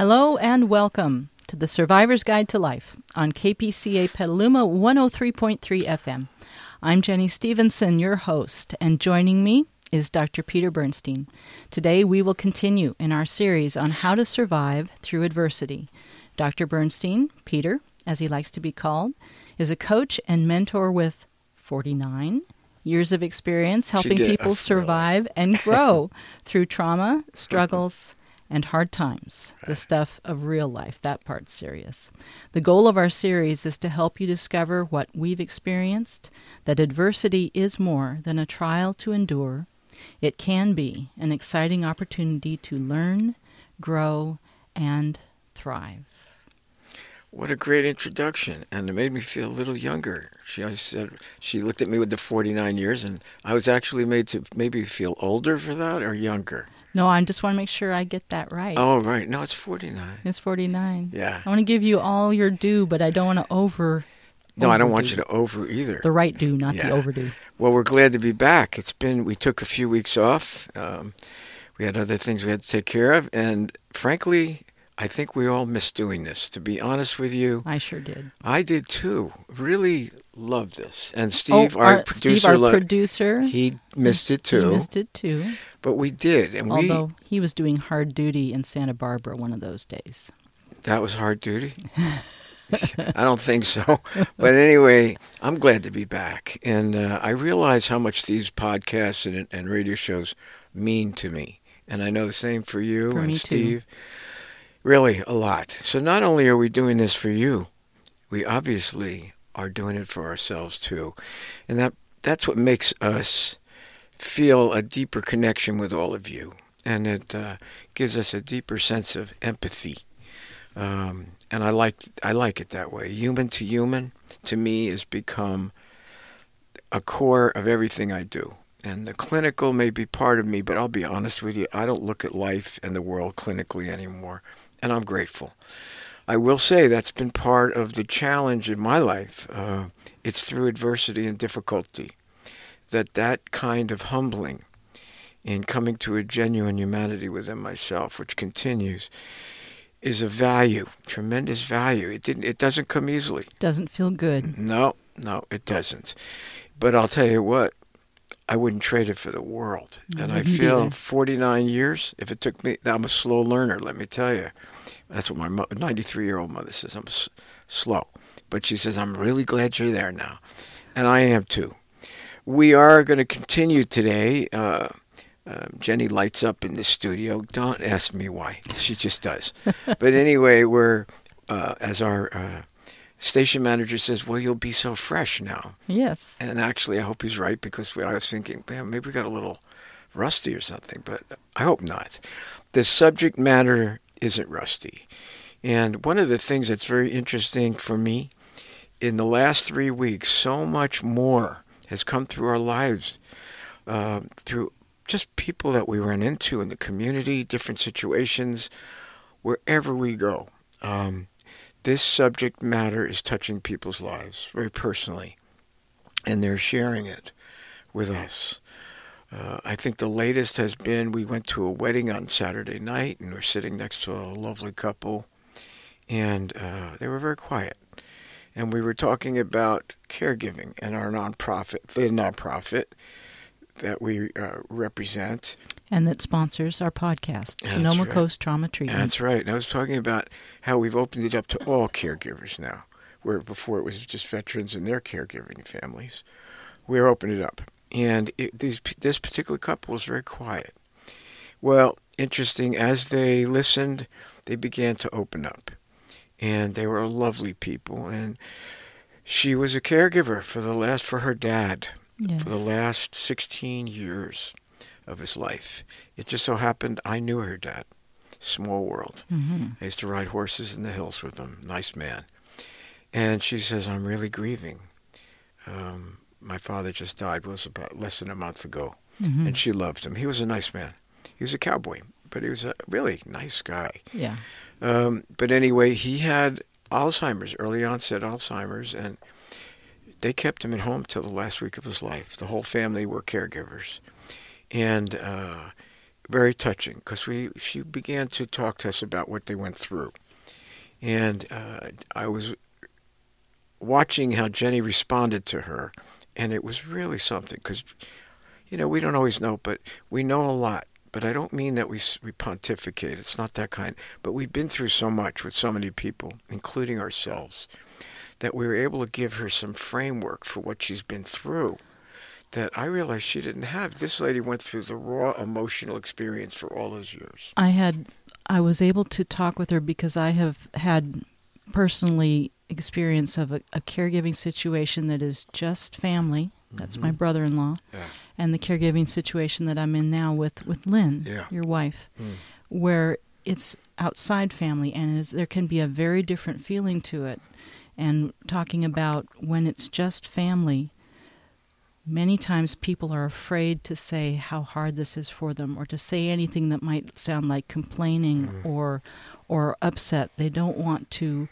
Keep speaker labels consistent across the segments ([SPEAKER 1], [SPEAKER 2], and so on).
[SPEAKER 1] Hello and welcome to the Survivor's Guide to Life on KPCA Petaluma 103.3 FM. I'm Jenny Stevenson, your host, and joining me is Dr. Peter Bernstein. Today we will continue in our series on how to survive through adversity. Dr. Bernstein, Peter, as he likes to be called, is a coach and mentor with 49 years of experience helping people survive and grow through trauma, struggles, and hard times, the stuff of real life. That part's serious. The goal of our series is to help you discover what we've experienced that adversity is more than a trial to endure. It can be an exciting opportunity to learn, grow, and thrive.
[SPEAKER 2] What a great introduction, and it made me feel a little younger. She said she looked at me with the 49 years, and I was actually made to maybe feel older for that or younger.
[SPEAKER 1] No, I just want to make sure I get that right.
[SPEAKER 2] Oh, right. No, it's 49.
[SPEAKER 1] It's 49.
[SPEAKER 2] Yeah.
[SPEAKER 1] I want to give you all your due, but I don't want to over.
[SPEAKER 2] No,
[SPEAKER 1] overdo.
[SPEAKER 2] I don't want you to over either.
[SPEAKER 1] The right due, not
[SPEAKER 2] Yeah.
[SPEAKER 1] the overdue.
[SPEAKER 2] Well, we're glad to be back. It's been, we took a few weeks off. Um, we had other things we had to take care of. And frankly, I think we all miss doing this. To be honest with you,
[SPEAKER 1] I sure did.
[SPEAKER 2] I did too. Really loved this. And Steve,
[SPEAKER 1] oh,
[SPEAKER 2] our,
[SPEAKER 1] Steve,
[SPEAKER 2] producer,
[SPEAKER 1] our
[SPEAKER 2] lo-
[SPEAKER 1] producer,
[SPEAKER 2] he missed it too.
[SPEAKER 1] he missed it too.
[SPEAKER 2] But we did. And we,
[SPEAKER 1] Although he was doing hard duty in Santa Barbara one of those days.
[SPEAKER 2] That was hard duty? I don't think so. But anyway, I'm glad to be back. And uh, I realize how much these podcasts and, and radio shows mean to me. And I know the same for you
[SPEAKER 1] For
[SPEAKER 2] and
[SPEAKER 1] me too.
[SPEAKER 2] Really, a lot. So not only are we doing this for you, we obviously are doing it for ourselves too. And that that's what makes us feel a deeper connection with all of you. And it uh, gives us a deeper sense of empathy. Um, and I like I like it that way. Human to human, to me, has become a core of everything I do. And the clinical may be part of me, but I'll be honest with you, I don't look at life and the world clinically anymore, and I'm grateful. I will say that's been part of the challenge in my life. Uh, it's through adversity and difficulty that that kind of humbling in coming to a genuine humanity within myself, which continues, is a value, tremendous value. It didn't. It doesn't come easily.
[SPEAKER 1] Doesn't feel good.
[SPEAKER 2] No, no, it doesn't. But I'll tell you what, I wouldn't trade it for the world. And I feel 49 years, if it took me, I'm a slow learner, let me tell you. That's what my 93 year old mother says. I'm s- slow. But she says, I'm really glad you're there now. And I am too. We are going to continue today. Uh, uh, Jenny lights up in the studio. Don't ask me why. She just does. but anyway, we're, uh, as our uh, station manager says, well, you'll be so fresh now.
[SPEAKER 1] Yes.
[SPEAKER 2] And actually, I hope he's right because I was thinking, man, maybe we got a little rusty or something, but I hope not. The subject matter isn't rusty. And one of the things that's very interesting for me in the last three weeks, so much more has come through our lives, uh, through just people that we run into in the community, different situations, wherever we go. Um, this subject matter is touching people's lives very personally, and they're sharing it with us. Uh, I think the latest has been we went to a wedding on Saturday night, and we're sitting next to a lovely couple, and uh, they were very quiet. And we were talking about caregiving and our nonprofit, the nonprofit that we uh, represent.
[SPEAKER 1] And that sponsors our podcast,
[SPEAKER 2] That's
[SPEAKER 1] Sonoma
[SPEAKER 2] right.
[SPEAKER 1] Coast Trauma Treatment.
[SPEAKER 2] That's right. And I was talking about how we've opened it up to all caregivers now, where before it was just veterans and their caregiving families. We're opening it up. And it, these, this particular couple was very quiet. Well, interesting, as they listened, they began to open up. And they were lovely people. And she was a caregiver for the last, for her dad,
[SPEAKER 1] yes.
[SPEAKER 2] for the last 16 years of his life. It just so happened I knew her dad. Small world.
[SPEAKER 1] hmm
[SPEAKER 2] I used to ride horses in the hills with him. Nice man. And she says, I'm really grieving. Um, my father just died, was about less than a month ago.
[SPEAKER 1] hmm
[SPEAKER 2] And she loved him. He was a nice man. He was a cowboy, but he was a really nice guy.
[SPEAKER 1] Yeah.
[SPEAKER 2] Um, but anyway, he had Alzheimer's, early onset Alzheimer's, and they kept him at home till the last week of his life. The whole family were caregivers. And uh, very touching because we she began to talk to us about what they went through, and uh, I was watching how Jenny responded to her, and it was really something because, you know, we don't always know, but we know a lot. But I don't mean that we, we pontificate. It's not that kind. But we've been through so much with so many people, including ourselves, that we were able to give her some framework for what she's been through that I realized she didn't have. This lady went through the raw emotional experience for all those years.
[SPEAKER 1] I had I was able to talk with her because I have had personally experience of a, a caregiving situation that is just family. That's mm-hmm. my brother-in-law,
[SPEAKER 2] yeah.
[SPEAKER 1] and the caregiving situation that I'm in now with with Lynn,
[SPEAKER 2] yeah.
[SPEAKER 1] your wife,
[SPEAKER 2] mm.
[SPEAKER 1] where it's outside family and there can be a very different feeling to it. And talking about when it's just family, many times people are afraid to say how hard this is for them or to say anything that might sound like complaining mm. or or upset. They don't want to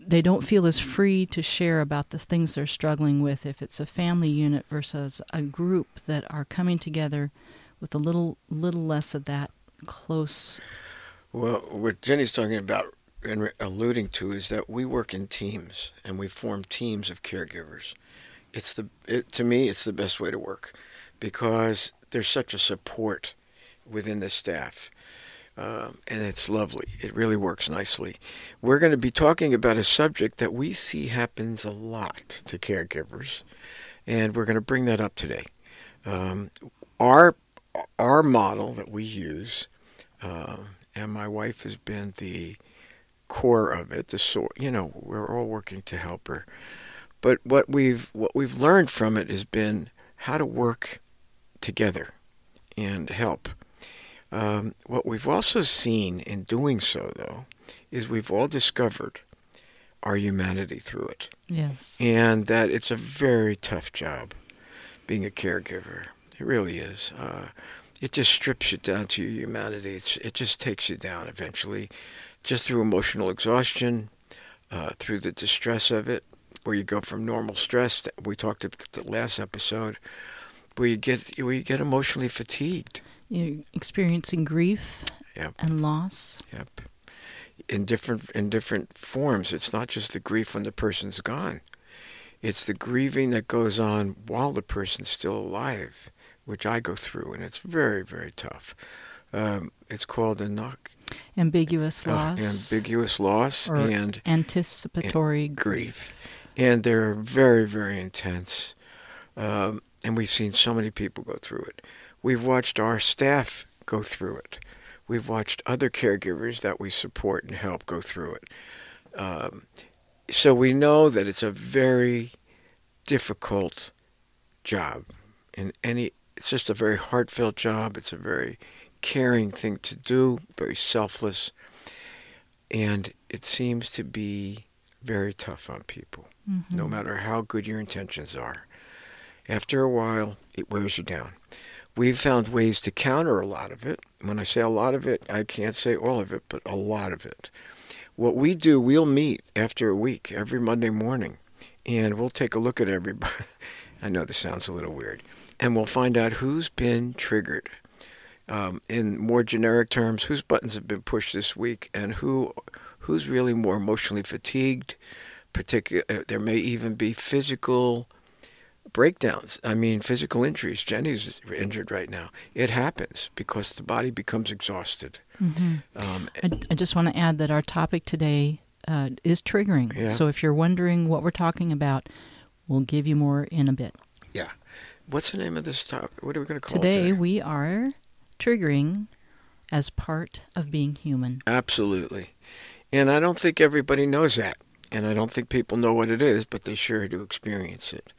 [SPEAKER 1] they don't feel as free to share about the things they're struggling with if it's a family unit versus a group that are coming together with a little little less of that close
[SPEAKER 2] well what jenny's talking about and alluding to is that we work in teams and we form teams of caregivers it's the it, to me it's the best way to work because there's such a support within the staff um, and it's lovely. It really works nicely. We're going to be talking about a subject that we see happens a lot to caregivers, and we're going to bring that up today. Um, our our model that we use, uh, and my wife has been the core of it. The sort, you know, we're all working to help her. But what we've what we've learned from it has been how to work together and help. Um, what we've also seen in doing so, though, is we've all discovered our humanity through it.
[SPEAKER 1] Yes.
[SPEAKER 2] And that it's a very tough job being a caregiver. It really is. Uh, it just strips you down to your humanity. It's, it just takes you down eventually, just through emotional exhaustion, uh, through the distress of it, where you go from normal stress we talked about the last episode, where you get where you get emotionally fatigued.
[SPEAKER 1] You're experiencing grief
[SPEAKER 2] yep.
[SPEAKER 1] and loss.
[SPEAKER 2] Yep. In different in different forms. It's not just the grief when the person's gone. It's the grieving that goes on while the person's still alive, which I go through, and it's very, very tough. Um, it's called a knock.
[SPEAKER 1] Ambiguous
[SPEAKER 2] uh,
[SPEAKER 1] loss.
[SPEAKER 2] ambiguous loss and
[SPEAKER 1] anticipatory
[SPEAKER 2] and grief. And they're very, very intense. Um, and we've seen so many people go through it. We've watched our staff go through it. We've watched other caregivers that we support and help go through it. Um, so we know that it's a very difficult job. In any, it's just a very heartfelt job. It's a very caring thing to do, very selfless, and it seems to be very tough on people,
[SPEAKER 1] mm-hmm.
[SPEAKER 2] no matter how good your intentions are. After a while, it wears you down. We've found ways to counter a lot of it. When I say a lot of it, I can't say all of it, but a lot of it. What we do, we'll meet after a week every Monday morning, and we'll take a look at everybody. I know this sounds a little weird. And we'll find out who's been triggered. Um, in more generic terms, whose buttons have been pushed this week, and who who's really more emotionally fatigued. Particular, uh, there may even be physical breakdowns. I mean, physical injuries. Jenny's injured right now. It happens because the body becomes exhausted.
[SPEAKER 1] Mm-hmm. Um, I, I, just want to add that our topic today uh, is triggering.
[SPEAKER 2] Yeah.
[SPEAKER 1] So if you're wondering what we're talking about, we'll give you more in a bit.
[SPEAKER 2] Yeah. What's the name of this topic? What are we going to call
[SPEAKER 1] today,
[SPEAKER 2] it today?
[SPEAKER 1] we are triggering as part of being human.
[SPEAKER 2] Absolutely. And I don't think everybody knows that. And I don't think people know what it is, but they sure do experience it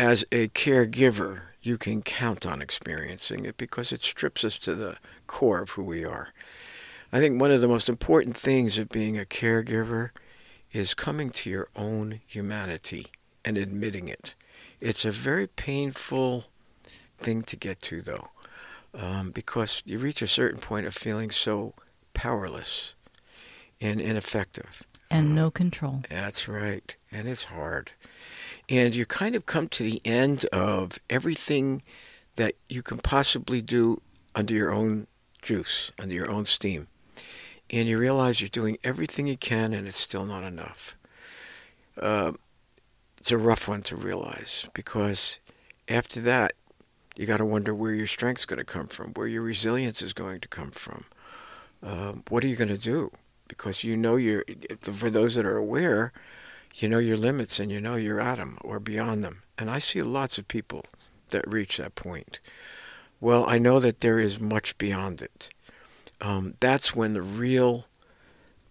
[SPEAKER 2] as a caregiver, you can count on experiencing it because it strips us to the core of who we are. I think one of the most important things of being a caregiver is coming to your own humanity and admitting it. It's a very painful thing to get to, though, um, because you reach a certain point of feeling so powerless and ineffective.
[SPEAKER 1] And no control.
[SPEAKER 2] That's right. And it's hard and you kind of come to the end of everything that you can possibly do under your own juice, under your own steam. And you realize you're doing everything you can and it's still not enough. Uh, it's a rough one to realize because after that, you got to wonder where your strength's going to come from, where your resilience is going to come from. Um, what are you going to do? Because you know you're, for those that are aware, you know your limits and you know you're at them or beyond them. And I see lots of people that reach that point. Well, I know that there is much beyond it. Um, that's when the real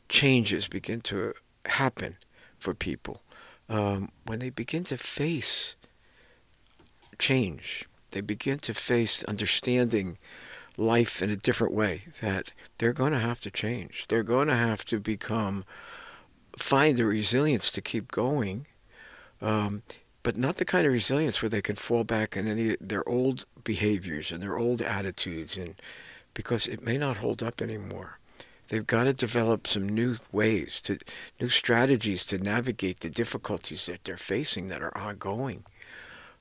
[SPEAKER 2] changes begin to happen for people. Um, when they begin to face change, they begin to face understanding life in a different way, that they're going to have to change. They're going to have to become, find the resilience to keep going, um, but not the kind of resilience where they can fall back on any their old behaviors and their old attitudes, and because it may not hold up anymore. They've got to develop some new ways to new strategies to navigate the difficulties that they're facing that are ongoing.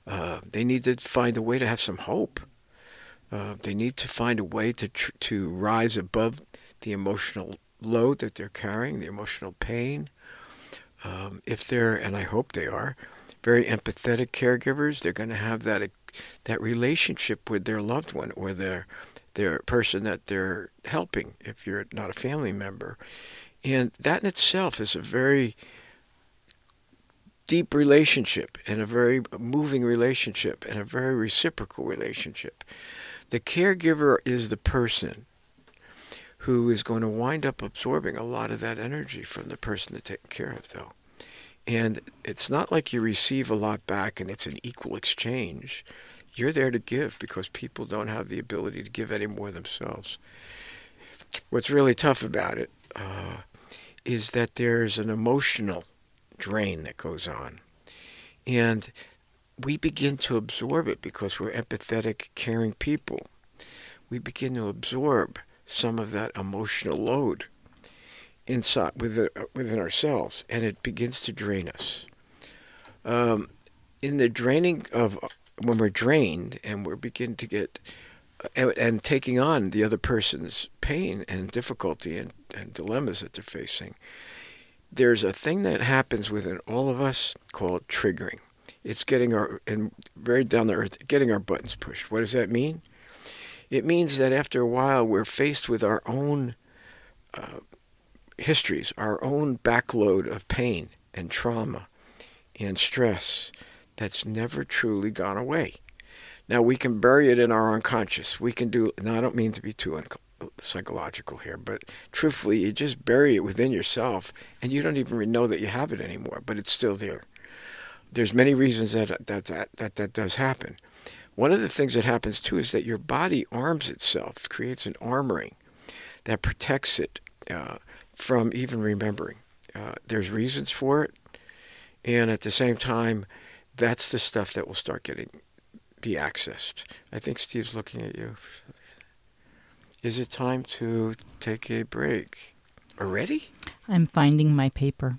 [SPEAKER 2] Uh, they need to find a way to have some hope. Uh, they need to find a way to tr- to rise above the emotional load that they're carrying, the emotional pain. Um, if they're, and I hope they are, very empathetic caregivers, they're going to have that that relationship with their loved one or their their person that they're helping if you're not a family member. And that in itself is a very deep relationship and a very moving relationship and a very reciprocal relationship. The caregiver is the person who is going to wind up absorbing a lot of that energy from the person they're taking care of, though. And it's not like you receive a lot back and it's an equal exchange. You're there to give because people don't have the ability to give any more themselves. What's really tough about it uh, is that there's an emotional drain that goes on. And we begin to absorb it because we're empathetic, caring people. We begin to absorb some of that emotional load inside within, ourselves, and it begins to drain us. Um, in the draining of when we're drained and we're beginning to get and, and, taking on the other person's pain and difficulty and, and dilemmas that they're facing, there's a thing that happens within all of us called triggering. It's getting our and very down the earth, getting our buttons pushed. What does that mean? It means that after a while, we're faced with our own uh, histories, our own backload of pain and trauma and stress that's never truly gone away. Now we can bury it in our unconscious. We can do. Now I don't mean to be too un- psychological here, but truthfully, you just bury it within yourself, and you don't even know that you have it anymore. But it's still there. There's many reasons that that that that, that does happen. One of the things that happens too is that your body arms itself, creates an armoring that protects it uh, from even remembering. Uh, there's reasons for it, and at the same time, that's the stuff that will start getting be accessed. I think Steve's looking at you. Is it time to take a break? Already?
[SPEAKER 1] I'm finding my paper.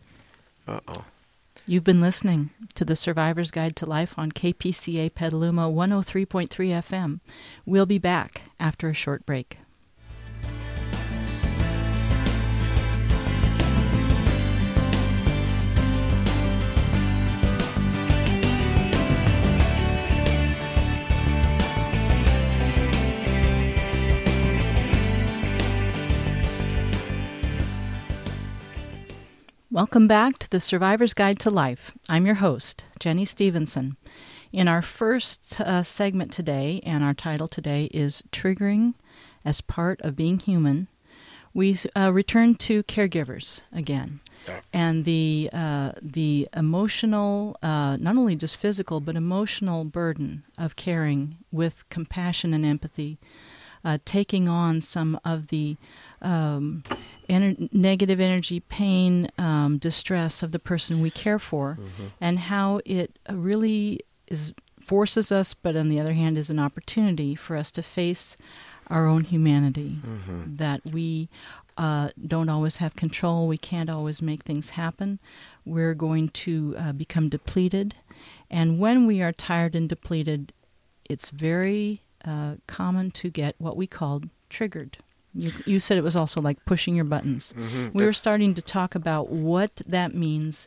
[SPEAKER 2] Uh oh.
[SPEAKER 1] You've been listening to the Survivor's Guide to Life on KPCA Petaluma 103.3 FM. We'll be back after a short break. Welcome back to the Survivor's Guide to Life. I'm your host, Jenny Stevenson. In our first uh, segment today, and our title today is Triggering as Part of Being Human, we uh, return to caregivers again. And the uh, the emotional, uh, not only just physical, but emotional burden of caring with compassion and empathy, uh, taking on some of the um, ener- negative energy, pain, um, distress of the person we care for, mm-hmm. and how it really is forces us, but on the other hand, is an opportunity for us to face our own humanity. Mm-hmm. That we uh, don't always have control, we can't always make things happen. We're going to uh, become depleted, and when we are tired and depleted, it's very uh, common to get what we call triggered. You, you said it was also like pushing your buttons.
[SPEAKER 2] Mm-hmm.
[SPEAKER 1] We were starting to talk about what that means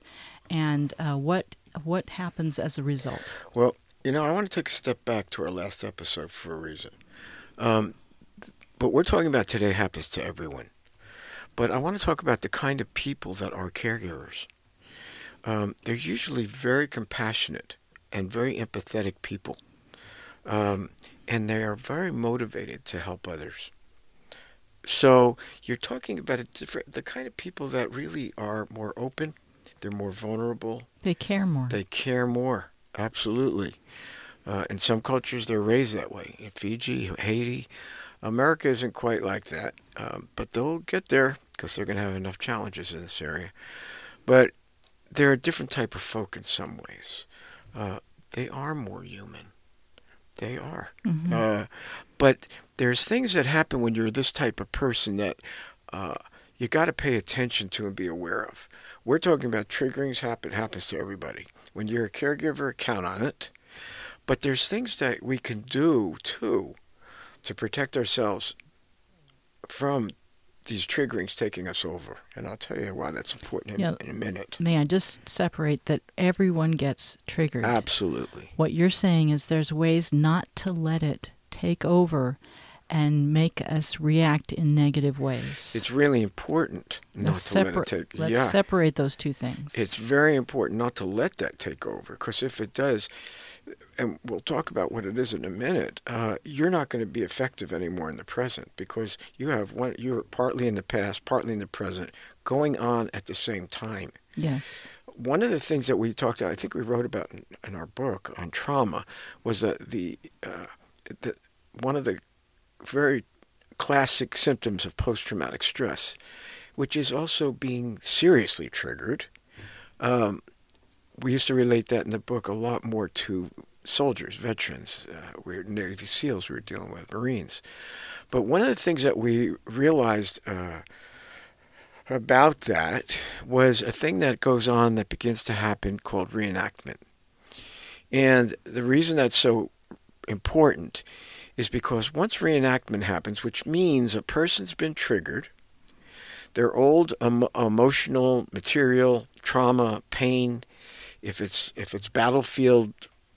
[SPEAKER 1] and uh, what what happens as a result.
[SPEAKER 2] Well, you know, I want to take a step back to our last episode for a reason. Um, what we're talking about today happens to everyone. But I want to talk about the kind of people that are caregivers. Um, they're usually very compassionate and very empathetic people. Um, and they are very motivated to help others. So you're talking about a different, the kind of people that really are more open, they're more vulnerable,
[SPEAKER 1] They care more.
[SPEAKER 2] they care more. Absolutely. Uh, in some cultures, they're raised that way. In Fiji, Haiti, America isn't quite like that, um, but they'll get there because they're going to have enough challenges in this area. But they're a different type of folk in some ways. Uh, they are more human. They are.
[SPEAKER 1] Mhm.
[SPEAKER 2] Uh, but there's things that happen when you're this type of person that uh, you got to pay attention to and be aware of. We're talking about triggerings happen happens to everybody. When you're a caregiver, count on it. But there's things that we can do too to protect ourselves from these triggerings taking us over. And I'll tell you why that's important in,
[SPEAKER 1] Yeah.
[SPEAKER 2] in a minute.
[SPEAKER 1] May I just separate that everyone gets triggered?
[SPEAKER 2] Absolutely.
[SPEAKER 1] What you're saying is there's ways not to let it take over and make us react in negative ways.
[SPEAKER 2] It's really important not
[SPEAKER 1] let's
[SPEAKER 2] to let it take.
[SPEAKER 1] let's
[SPEAKER 2] yeah.
[SPEAKER 1] separate those two things.
[SPEAKER 2] It's very important not to let that take over because if it does, and we'll talk about what it is in a minute, uh, you're not going to be effective anymore in the present because you have one. You're partly in the past, partly in the present, going on at the same time.
[SPEAKER 1] yes.
[SPEAKER 2] One of the things that we talked about, I think we wrote about in, in our book on trauma, was that the, uh, the one of the very classic symptoms of post-traumatic stress, which is also being seriously triggered. Um, we used to relate that in the book a lot more to soldiers, veterans. Uh, we were Navy SEALs we were dealing with, Marines. But one of the things that we realized uh, about that was a thing that goes on that begins to happen called reenactment. And the reason that's so important is because once reenactment happens, which means a person's been triggered, their old em- emotional material, trauma, pain, if it's if it's battlefield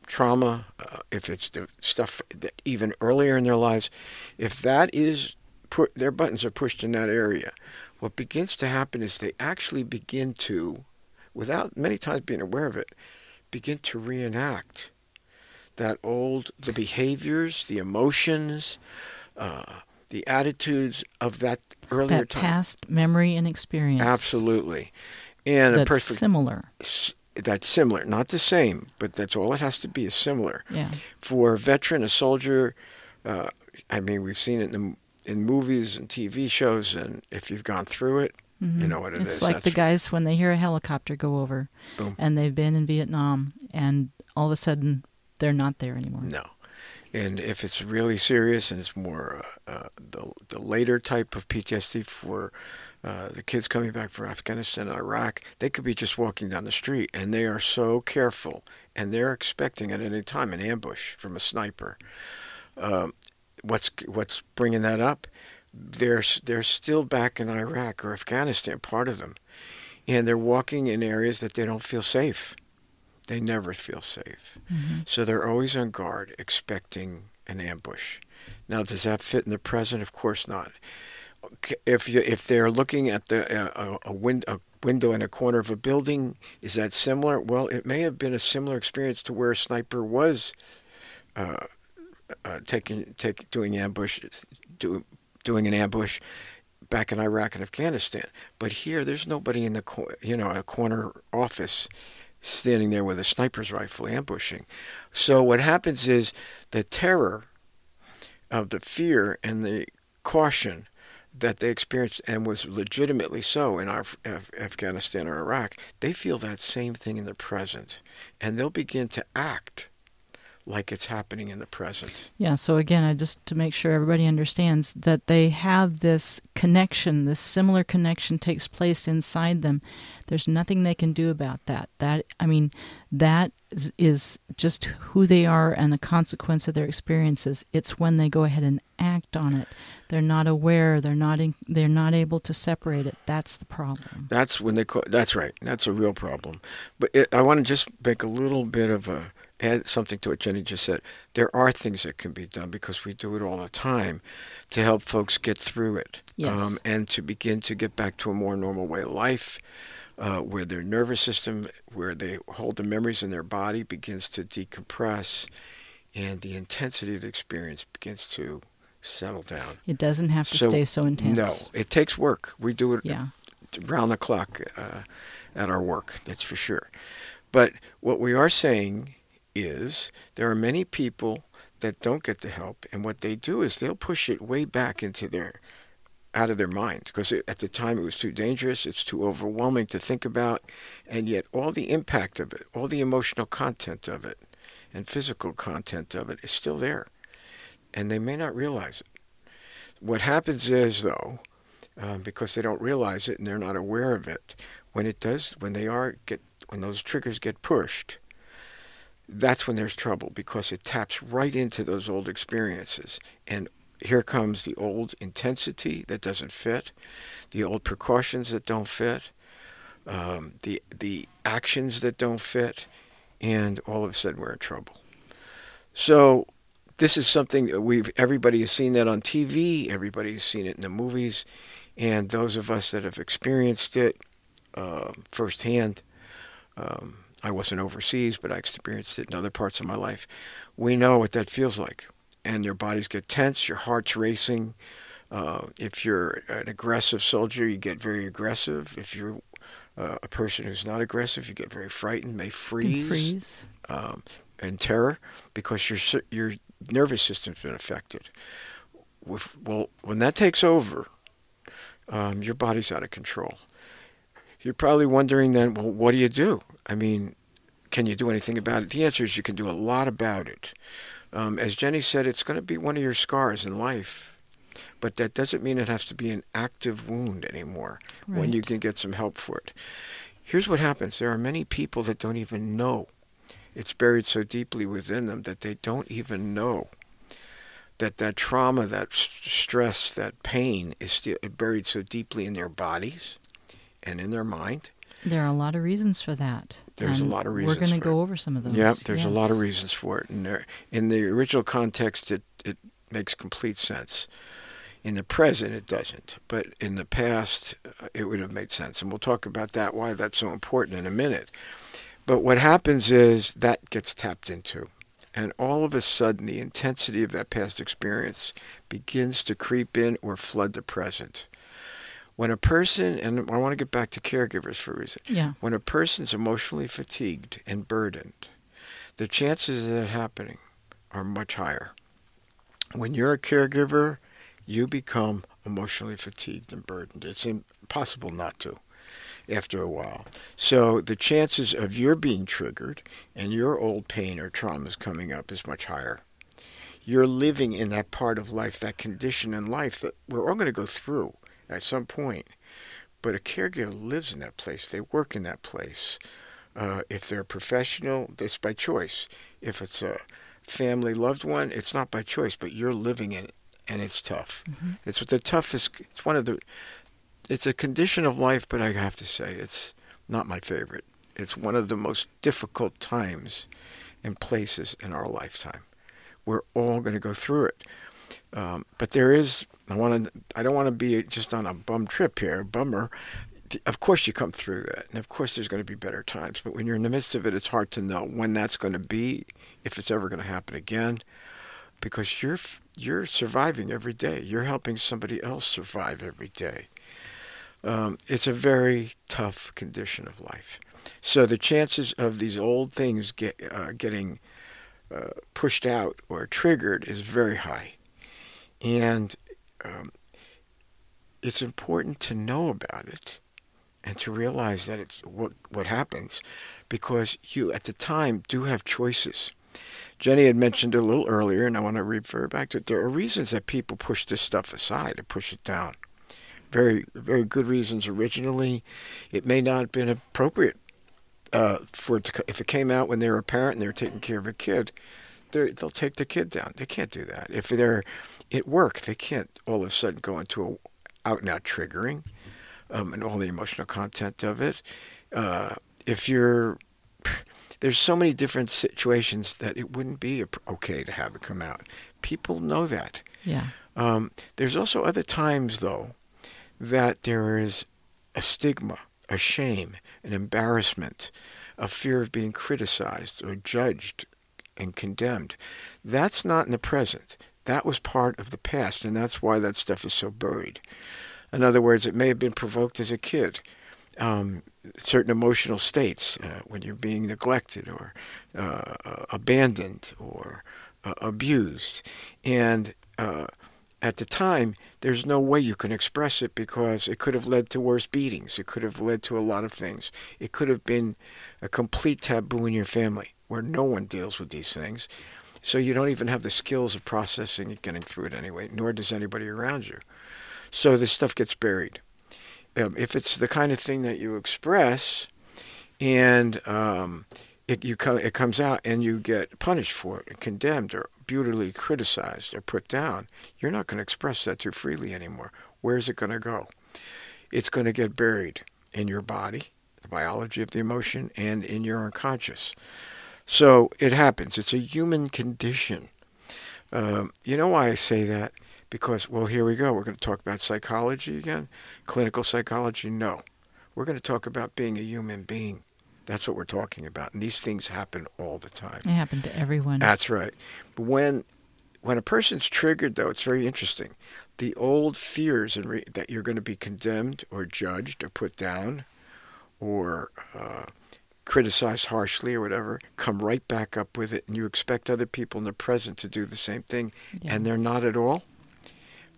[SPEAKER 2] trauma, uh, if it's the stuff that even earlier in their lives, if that is put, their buttons are pushed in that area, what begins to happen is they actually begin to, without many times being aware of it, begin to reenact that old the behaviors, the emotions, uh, the attitudes of that earlier
[SPEAKER 1] That
[SPEAKER 2] time.
[SPEAKER 1] past memory and experience.
[SPEAKER 2] Absolutely, and a
[SPEAKER 1] That's
[SPEAKER 2] perfect
[SPEAKER 1] similar.
[SPEAKER 2] s- that's similar, not the same, but that's all it has to be is similar.
[SPEAKER 1] Yeah.
[SPEAKER 2] For a veteran, a soldier, uh, I mean, we've seen it in, in movies and TV shows, and if you've gone through it, you
[SPEAKER 1] Mhm.
[SPEAKER 2] know what it is.
[SPEAKER 1] it's like the guys when they hear a helicopter go over
[SPEAKER 2] Boom.
[SPEAKER 1] and they've been in Vietnam and all of a sudden they're not there anymore.
[SPEAKER 2] No. And if it's really serious and it's more uh, uh, the, the later type of PTSD for uh, the kids coming back from Afghanistan and Iraq, they could be just walking down the street and they are so careful and they're expecting at any time an ambush from a sniper. Um, what's what's bringing that up? They're they're still back in Iraq or Afghanistan, part of them, and they're walking in areas that they don't feel safe. They never feel safe.
[SPEAKER 1] Mhm.
[SPEAKER 2] So they're always on guard, expecting an ambush. Now, does that fit in the present? Of course not. If you, if they're looking at the uh, a, a, wind, a window in a corner of a building, is that similar? Well, it may have been a similar experience to where a sniper was uh, uh, taking take doing ambush, do, doing an ambush back in Iraq and Afghanistan. But here, there's nobody in the co- you know a corner office standing there with a sniper's rifle ambushing. So what happens is the terror of the fear and the caution that they experienced and was legitimately so in our Af- Afghanistan or Iraq, they feel that same thing in the present, and they'll begin to act like it's happening in the present.
[SPEAKER 1] Yeah, so again, I just to make sure everybody understands that they have this connection, this similar connection takes place inside them. There's nothing they can do about that. That I mean, that is, is just who they are and the consequence of their experiences. It's when they go ahead and act on it. They're not aware, they're not in, they're not able to separate it. That's the problem.
[SPEAKER 2] That's when they call, that's right. That's a real problem. But it, I want to just make a little bit of a add something to what Jenny just said. There are things that can be done because we do it all the time to help folks get through it
[SPEAKER 1] Yes.
[SPEAKER 2] um, and to begin to get back to a more normal way of life. Uh, where their nervous system, where they hold the memories in their body, begins to decompress, and the intensity of the experience begins to settle down.
[SPEAKER 1] It doesn't have to
[SPEAKER 2] So,
[SPEAKER 1] stay so intense.
[SPEAKER 2] No, it takes work. We do it
[SPEAKER 1] Yeah.
[SPEAKER 2] round the clock uh, at our work, that's for sure. But what we are saying is there are many people that don't get the help, and what they do is they'll push it way back into their out of their mind because at the time it was too dangerous, it's too overwhelming to think about, and yet all the impact of it, all the emotional content of it, and physical content of it is still there, and they may not realize it. What happens is though, um, because they don't realize it and they're not aware of it, when it does, when they are get, when those triggers get pushed, that's when there's trouble because it taps right into those old experiences and here comes the old intensity that doesn't fit, the old precautions that don't fit, um, the the actions that don't fit, and all of a sudden we're in trouble. So this is something that we've everybody has seen that on TV, everybody's seen it in the movies, and those of us that have experienced it uh, firsthand. Um, I wasn't overseas, but I experienced it in other parts of my life. We know what that feels like and your bodies get tense, your heart's racing. Uh, if you're an aggressive soldier, you get very aggressive. If you're uh, a person who's not aggressive, you get very frightened, may freeze,
[SPEAKER 1] freeze.
[SPEAKER 2] Um, and terror because your your nervous system's been affected. With, well, when that takes over, um, your body's out of control. You're probably wondering then, well, what do you do? I mean, can you do anything about it? The answer is you can do a lot about it. Um, as Jenny said, it's going to be one of your scars in life, but that doesn't mean it has to be an active wound anymore when you can get some help for it. Here's what happens there are many people that don't even know. It's buried so deeply within them that they don't even know that that trauma, that s- stress, that pain is still buried so deeply in their bodies and in their mind.
[SPEAKER 1] There are a lot of reasons for that.
[SPEAKER 2] There's a lot of reasons.
[SPEAKER 1] We're going to go over some of those.
[SPEAKER 2] Yeah, there's a lot of reasons for it. And there, in the original context, it, it makes complete sense. In the present, it doesn't. But in the past, uh, it would have made sense. And we'll talk about that, why that's so important in a minute. But what happens is that gets tapped into. And all of a sudden, the intensity of that past experience begins to creep in or flood the present. When a person, and I want to get back to caregivers for a reason,
[SPEAKER 1] Yeah.
[SPEAKER 2] when a person's emotionally fatigued and burdened, the chances of that happening are much higher. When you're a caregiver, you become emotionally fatigued and burdened. It's impossible not to after a while. So the chances of your being triggered and your old pain or traumas coming up is much higher. You're living in that part of life, that condition in life that we're all going to go through at some point. But a caregiver lives in that place. They work in that place. Uh, if they're a professional, it's by choice. If it's a family loved one, it's not by choice, but you're living in it, and it's tough. It's the toughest. It's one of the. It's a condition of life, but I have to say it's not my favorite. It's one of the most difficult times and places in our lifetime. We're all going to go through it. Um, but there is, I want to, I don't want to be just on a bum trip here, bummer. Of course you come through that, and of course there's going to be better times. But when you're in the midst of it, it's hard to know when that's going to be, if it's ever going to happen again, because you're you're surviving every day. You're helping somebody else survive every day. Um, it's a very tough condition of life. So the chances of these old things get uh, getting uh, pushed out or triggered is very high. And um, it's important to know about it and to realize that it's what what happens because you at the time do have choices. Jenny had mentioned a little earlier, and I want to refer back to it. There are reasons that people push this stuff aside and push it down. Very, very good reasons originally. It may not have been appropriate uh, for it to, if it came out when they were a parent and they were taking care of a kid. They'll take the kid down. They can't do that. If they're at work, they can't all of a sudden go into a out and out triggering um, and all the emotional content of it. Uh, if you're there's so many different situations that it wouldn't be okay to have it come out. People know that.
[SPEAKER 1] Yeah.
[SPEAKER 2] Um, there's also other times, though, that there is a stigma, a shame, an embarrassment, a fear of being criticized or judged and condemned. That's not in the present. That was part of the past, and that's why that stuff is so buried. In other words, it may have been provoked as a kid. Um, certain emotional states uh, when you're being neglected or uh, abandoned or uh, abused. And uh, at the time, there's no way you can express it because it could have led to worse beatings. It could have led to a lot of things. It could have been a complete taboo in your family where no one deals with these things. So you don't even have the skills of processing it, getting through it anyway, nor does anybody around you. So this stuff gets buried um, if it's the kind of thing that you express and um, it, you co- it comes out and you get punished for it, condemned or brutally criticized or put down, you're not going to express that too freely anymore. Where's it going to go? It's going to get buried in your body, the biology of the emotion, and in your unconscious. So it happens. It's a human condition. Um, you know why I say that? because, well, here we go. We're going to talk about psychology again. Clinical psychology? No. We're going to talk about being a human being. That's what we're talking about. And these things happen all the time.
[SPEAKER 1] They happen to everyone.
[SPEAKER 2] That's right. But when when a person's triggered, though, it's very interesting. The old fears and re- that you're going to be condemned or judged or put down or uh, criticized harshly or whatever come right back up with it. And you expect other people in the present to do the same thing, yeah. and they're not at all.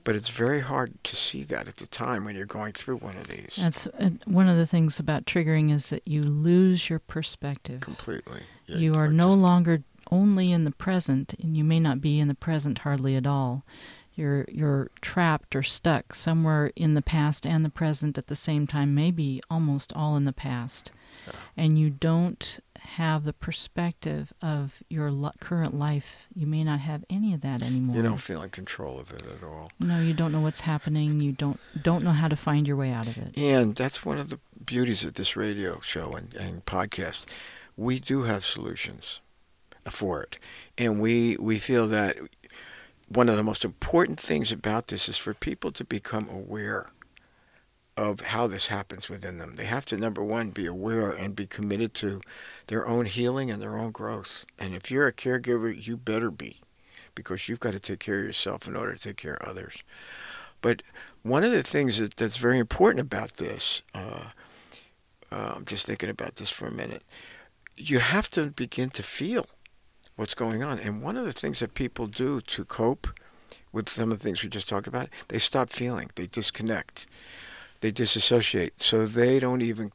[SPEAKER 2] But it's very hard to see that at the time when you're going through one of these.
[SPEAKER 1] That's uh, one of the things about triggering is that you lose your perspective
[SPEAKER 2] completely.
[SPEAKER 1] Yeah, you are no longer only in the present, and you may not be in the present hardly at all. You're you're trapped or stuck somewhere in the past and the present at the same time, maybe almost all in the past, yeah. and you don't have the perspective of your lo- current life, you may not have any of that anymore.
[SPEAKER 2] You don't feel in control of it at all.
[SPEAKER 1] No, you don't know what's happening. You don't don't know how to find your way out of it.
[SPEAKER 2] And that's one of the beauties of this radio show and, and podcast. We do have solutions for it, and we we feel that one of the most important things about this is for people to become aware of how this happens within them. They have to, number one, be aware and be committed to their own healing and their own growth. And if you're a caregiver, you better be, because you've got to take care of yourself in order to take care of others. But one of the things that, that's very important about this, uh, uh, I'm just thinking about this for a minute, you have to begin to feel what's going on. And one of the things that people do to cope with some of the things we just talked about, they stop feeling, they disconnect they disassociate. So they don't even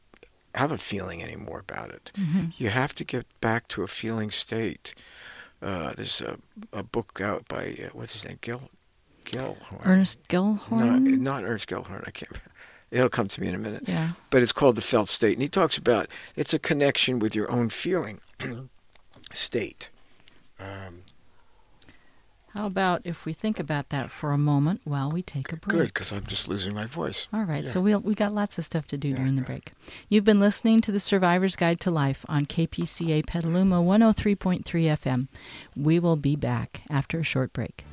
[SPEAKER 2] have a feeling anymore about it. Mm-hmm. You have to get back to a feeling state. Uh, there's a, a book out by, uh, what's his name? Gil, Gellhorn.
[SPEAKER 1] Ernest Gellhorn?
[SPEAKER 2] No, not Ernest Gellhorn. I can't It'll come to me in a minute.
[SPEAKER 1] Yeah.
[SPEAKER 2] But it's called the felt state. And he talks about it's a connection with your own feeling state. Um,
[SPEAKER 1] how about if we think about that for a moment while we take a break?
[SPEAKER 2] Good, because I'm just losing my voice.
[SPEAKER 1] All right, yeah. so we'll, we got lots of stuff to do yeah, during the break. You've been listening to The Survivor's Guide to Life on KPCA Petaluma 103.3 FM. We will be back after a short break.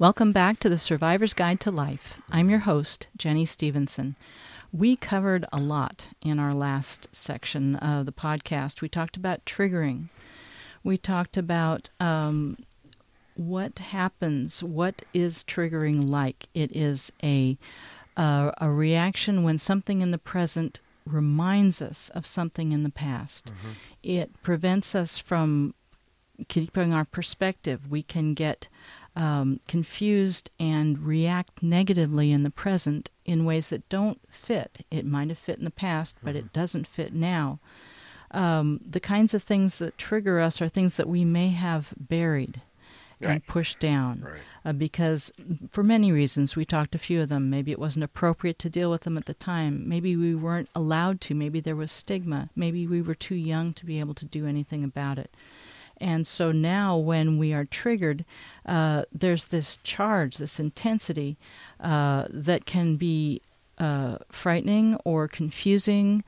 [SPEAKER 1] Welcome back to the Survivor's Guide to Life. I'm your host, Jenny Stevenson. We covered a lot in our last section of the podcast. We talked about triggering. We talked about um, what happens, what is triggering like. It is a uh, a reaction when something in the present reminds us of something in the past.
[SPEAKER 2] Mm-hmm.
[SPEAKER 1] It prevents us from keeping our perspective. We can get um, confused and react negatively in the present in ways that don't fit. It might have fit in the past, but
[SPEAKER 2] Mm-hmm.
[SPEAKER 1] it doesn't fit now. Um, the kinds of things that trigger us are things that we may have buried and pushed down
[SPEAKER 2] Right.
[SPEAKER 1] uh, because for many reasons we talked a few of them maybe it wasn't appropriate to deal with them at the time maybe we weren't allowed to maybe there was stigma maybe we were too young to be able to do anything about it and so now when we are triggered uh, there's this charge this intensity uh, that can be uh, frightening or confusing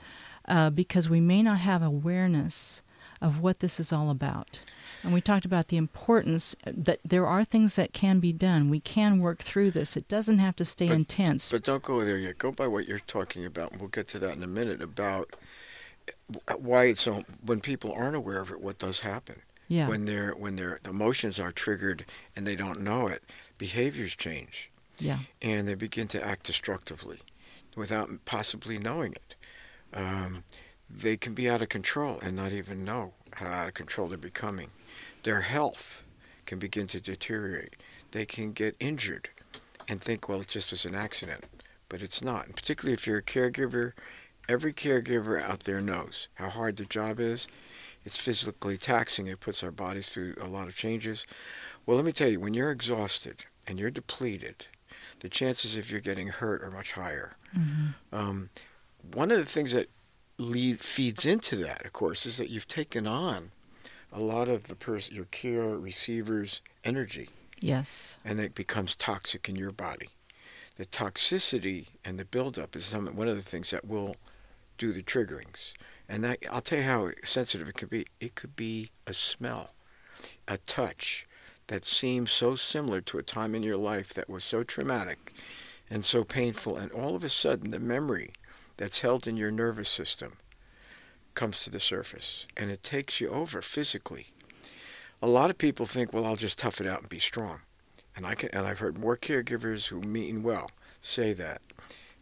[SPEAKER 1] uh, because we may not have awareness of what this is all about. And we talked about the importance that there are things that can be done. We can work through this. It doesn't have to stay
[SPEAKER 2] But-
[SPEAKER 1] intense.
[SPEAKER 2] But don't go there yet. Go by what you're talking about, we'll get to that in a minute about why it's so. When people aren't aware of it, what does happen?
[SPEAKER 1] Yeah.
[SPEAKER 2] When their when their emotions are triggered and they don't know it, behaviors change
[SPEAKER 1] yeah.
[SPEAKER 2] and they begin to act destructively without possibly knowing it. Um, they can be out of control and not even know how out of control they're becoming. Their health can begin to deteriorate. They can get injured and think, well, it just was an accident. But it's not. And particularly if you're a caregiver, every caregiver out there knows how hard the job is. It's physically taxing. It puts our bodies through a lot of changes. Well, let me tell you, when you're exhausted and you're depleted, the chances of you getting hurt are much higher.
[SPEAKER 1] hmm
[SPEAKER 2] Um, one of the things that lead, feeds into that, of course, is that you've taken on a lot of the person, your care receiver's energy,
[SPEAKER 1] Yes.
[SPEAKER 2] and it becomes toxic in your body. The toxicity and the buildup is some, one of the things that will do the triggerings. And that, I'll tell you how sensitive it could be. It could be a smell, a touch that seems so similar to a time in your life that was so traumatic and so painful, and all of a sudden the memory that's held in your nervous system comes to the surface and it takes you over physically. A lot of people think, well, I'll just tough it out and be strong. And I can, and I've heard more caregivers who mean well say that.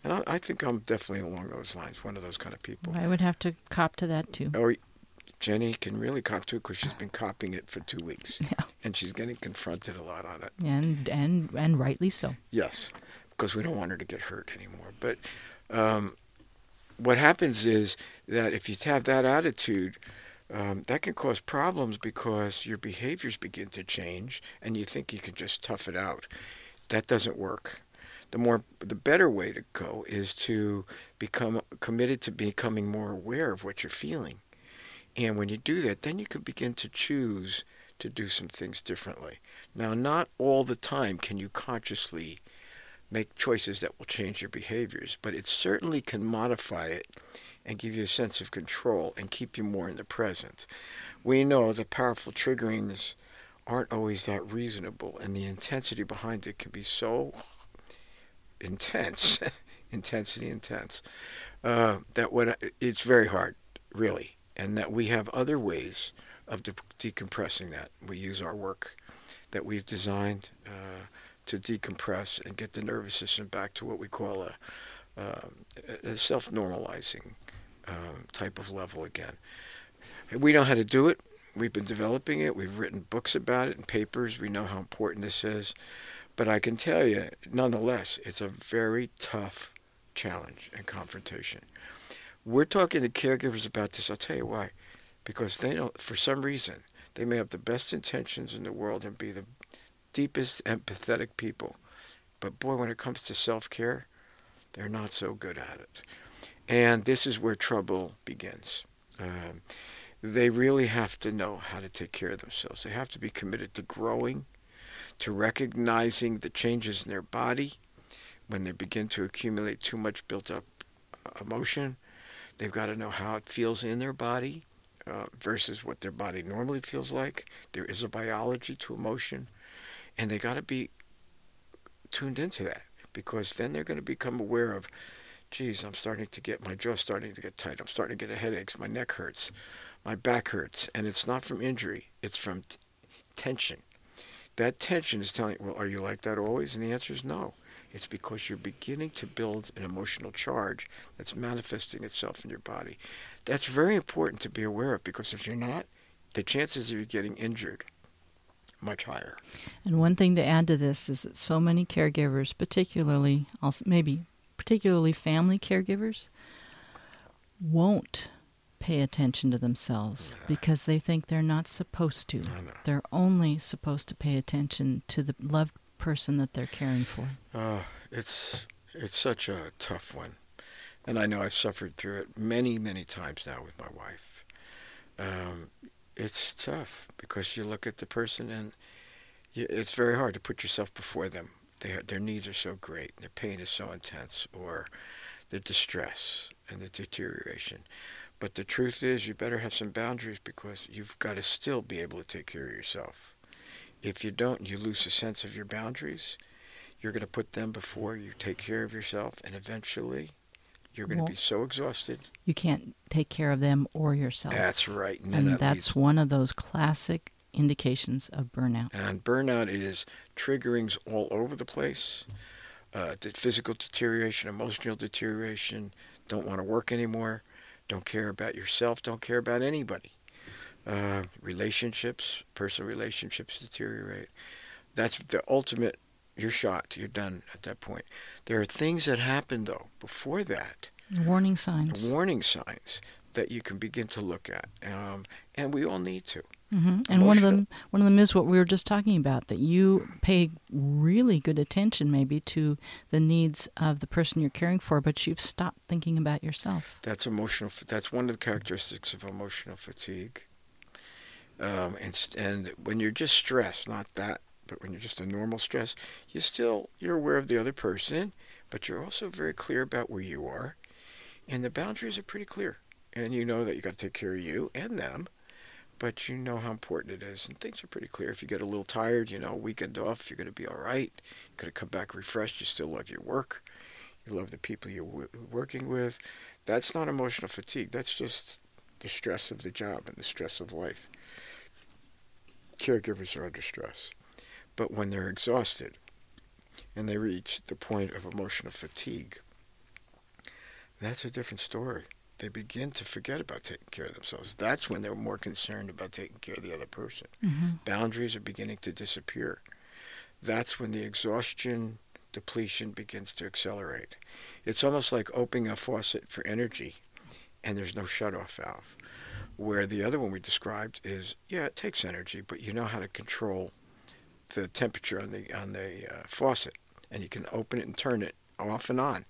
[SPEAKER 2] And I, I think I'm definitely along those lines, one of those kind of people.
[SPEAKER 1] I would have to cop to that too.
[SPEAKER 2] Or Jenny can really cop to it because she's been copying it for two weeks,
[SPEAKER 1] Yeah.
[SPEAKER 2] and she's getting confronted a lot on it.
[SPEAKER 1] And and and rightly so.
[SPEAKER 2] Yes, because we don't want her to get hurt anymore. But um, what happens is that if you have that attitude, um, that can cause problems because your behaviors begin to change, and you think you can just tough it out. That doesn't work. The more, the better way to go is to become committed to becoming more aware of what you're feeling, and when you do that, then you can begin to choose to do some things differently. Now, not all the time can you consciously make choices that will change your behaviors, but it certainly can modify it and give you a sense of control and keep you more in the present. We know that powerful triggerings aren't always that reasonable, and the intensity behind it can be so intense, intensity intense, uh, that what it's very hard, really, and that we have other ways of de- decompressing that. We use our work that we've designed. Uh, to decompress and get the nervous system back to what we call a, uh, a self-normalizing um, type of level again. We know how to do it. We've been developing it. We've written books about it and papers. We know how important this is. But I can tell you, nonetheless, it's a very tough challenge and confrontation. We're talking to caregivers about this. I'll tell you why. Because they don't, for some reason, they may have the best intentions in the world and be the deepest empathetic people. But boy, when it comes to self care, they're not so good at it. And this is where trouble begins. Um, they really have to know how to take care of themselves. They have to be committed to growing, to recognizing the changes in their body when they begin to accumulate too much built up emotion. They've got to know how it feels in their body uh, versus what their body normally feels like. There is a biology to emotion and they got to be tuned into that because then they're going to become aware of geez i'm starting to get my jaw starting to get tight i'm starting to get a headaches my neck hurts my back hurts and it's not from injury it's from t- tension that tension is telling you, well are you like that always and the answer is no It's because you're beginning to build an emotional charge that's manifesting itself in your body. That's very important to be aware of because if you're not, the chances of you getting injured much higher.
[SPEAKER 1] And one thing to add to this is that so many caregivers, particularly also maybe particularly family caregivers, won't pay attention to themselves because they think they're not supposed to. They're only supposed to pay attention to the loved person that they're caring for.
[SPEAKER 2] Uh, it's it's such a tough one, and I know I've suffered through it many many times now with my wife. Um, it's tough because you look at the person and you, it's very hard to put yourself before them. They, their needs are so great, and their pain is so intense, or the distress and the deterioration. But the truth is, you better have some boundaries because you've got to still be able to take care of yourself. If you don't, you lose a sense of your boundaries. You're going to put them before you take care of yourself, and eventually, you're going well, to be so exhausted.
[SPEAKER 1] You can't take care of them or yourself.
[SPEAKER 2] That's right.
[SPEAKER 1] And, and that that's leads, one of those classic indications of burnout.
[SPEAKER 2] And burnout is triggerings all over the place. Uh, the physical deterioration, emotional deterioration, don't want to work anymore, don't care about yourself, don't care about anybody. Uh, relationships, personal relationships deteriorate. That's the ultimate. You're shot. You're done at that point. There are things that happen though before that.
[SPEAKER 1] Warning signs.
[SPEAKER 2] Warning signs that you can begin to look at, um, and we all need to.
[SPEAKER 1] Mm-hmm. And one of them, one of them is what we were just talking about that you pay really good attention, maybe to the needs of the person you're caring for, but you've stopped thinking about yourself.
[SPEAKER 2] That's emotional. That's one of the characteristics of emotional fatigue. Um, and and when you're just stressed, not that, but when you're just a normal stress, you still you're aware of the other person, but you're also very clear about where you are, and the boundaries are pretty clear, and you know that you got to take care of you and them but you know how important it is. And things are pretty clear. If you get a little tired, you know, weekend off, you're going to be all right. You're going to come back refreshed. You still love your work. You love the people you're w- working with. That's not emotional fatigue. That's just the stress of the job and the stress of life. Caregivers are under stress. But when they're exhausted and they reach the point of emotional fatigue, that's a different story they begin to forget about taking care of themselves. That's when they're more concerned about taking care of the other person. Mm-hmm. Boundaries are beginning to disappear. That's when the exhaustion depletion begins to accelerate. It's almost like opening a faucet for energy and there's no shut-off valve. Where the other one we described is, yeah, it takes energy, but you know how to control the temperature on the on the uh, faucet, and you can open it and turn it off and on.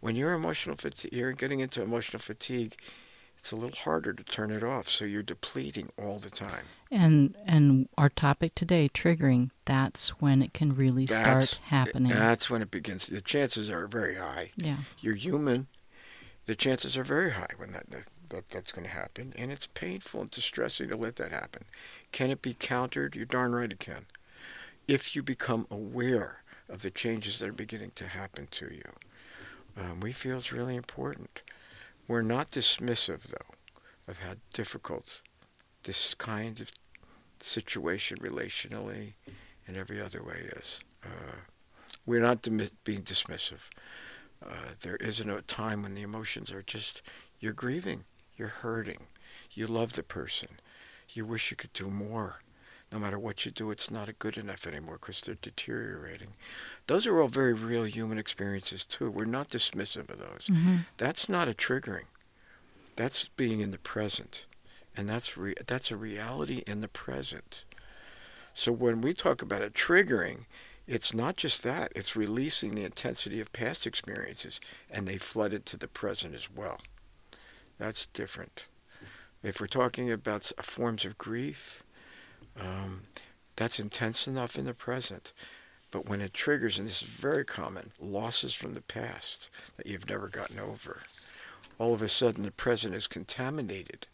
[SPEAKER 2] When you're emotional fatigue, you're getting into emotional fatigue. It's a little harder to turn it off, so you're depleting all the time.
[SPEAKER 1] And and our topic today, triggering, that's when it can really that's, start happening.
[SPEAKER 2] That's when it begins. The chances are very high.
[SPEAKER 1] Yeah.
[SPEAKER 2] You're human. The chances are very high when that, that that's going to happen, and it's painful and distressing to let that happen. Can it be countered? You're darn right it can. If you become aware of the changes that are beginning to happen to you um, we feel it's really important. We're not dismissive, though, of how difficult this kind of situation relationally and every other way is. Uh, we're not dim- being dismissive. Uh, there isn't a time when the emotions are just, you're grieving, you're hurting, you love the person, you wish you could do more no matter what you do, it's not good enough anymore because they're deteriorating. Those are all very real human experiences, too. We're not dismissive of those. Mm-hmm. That's not a triggering. That's being in the present. And that's, re- that's a reality in the present. So when we talk about a triggering, it's not just that, it's releasing the intensity of past experiences and they flood into the present as well. That's different. If we're talking about forms of grief, um, that's intense enough in the present. But when it triggers, and this is very common, losses from the past that you've never gotten over, all of a sudden the present is contaminated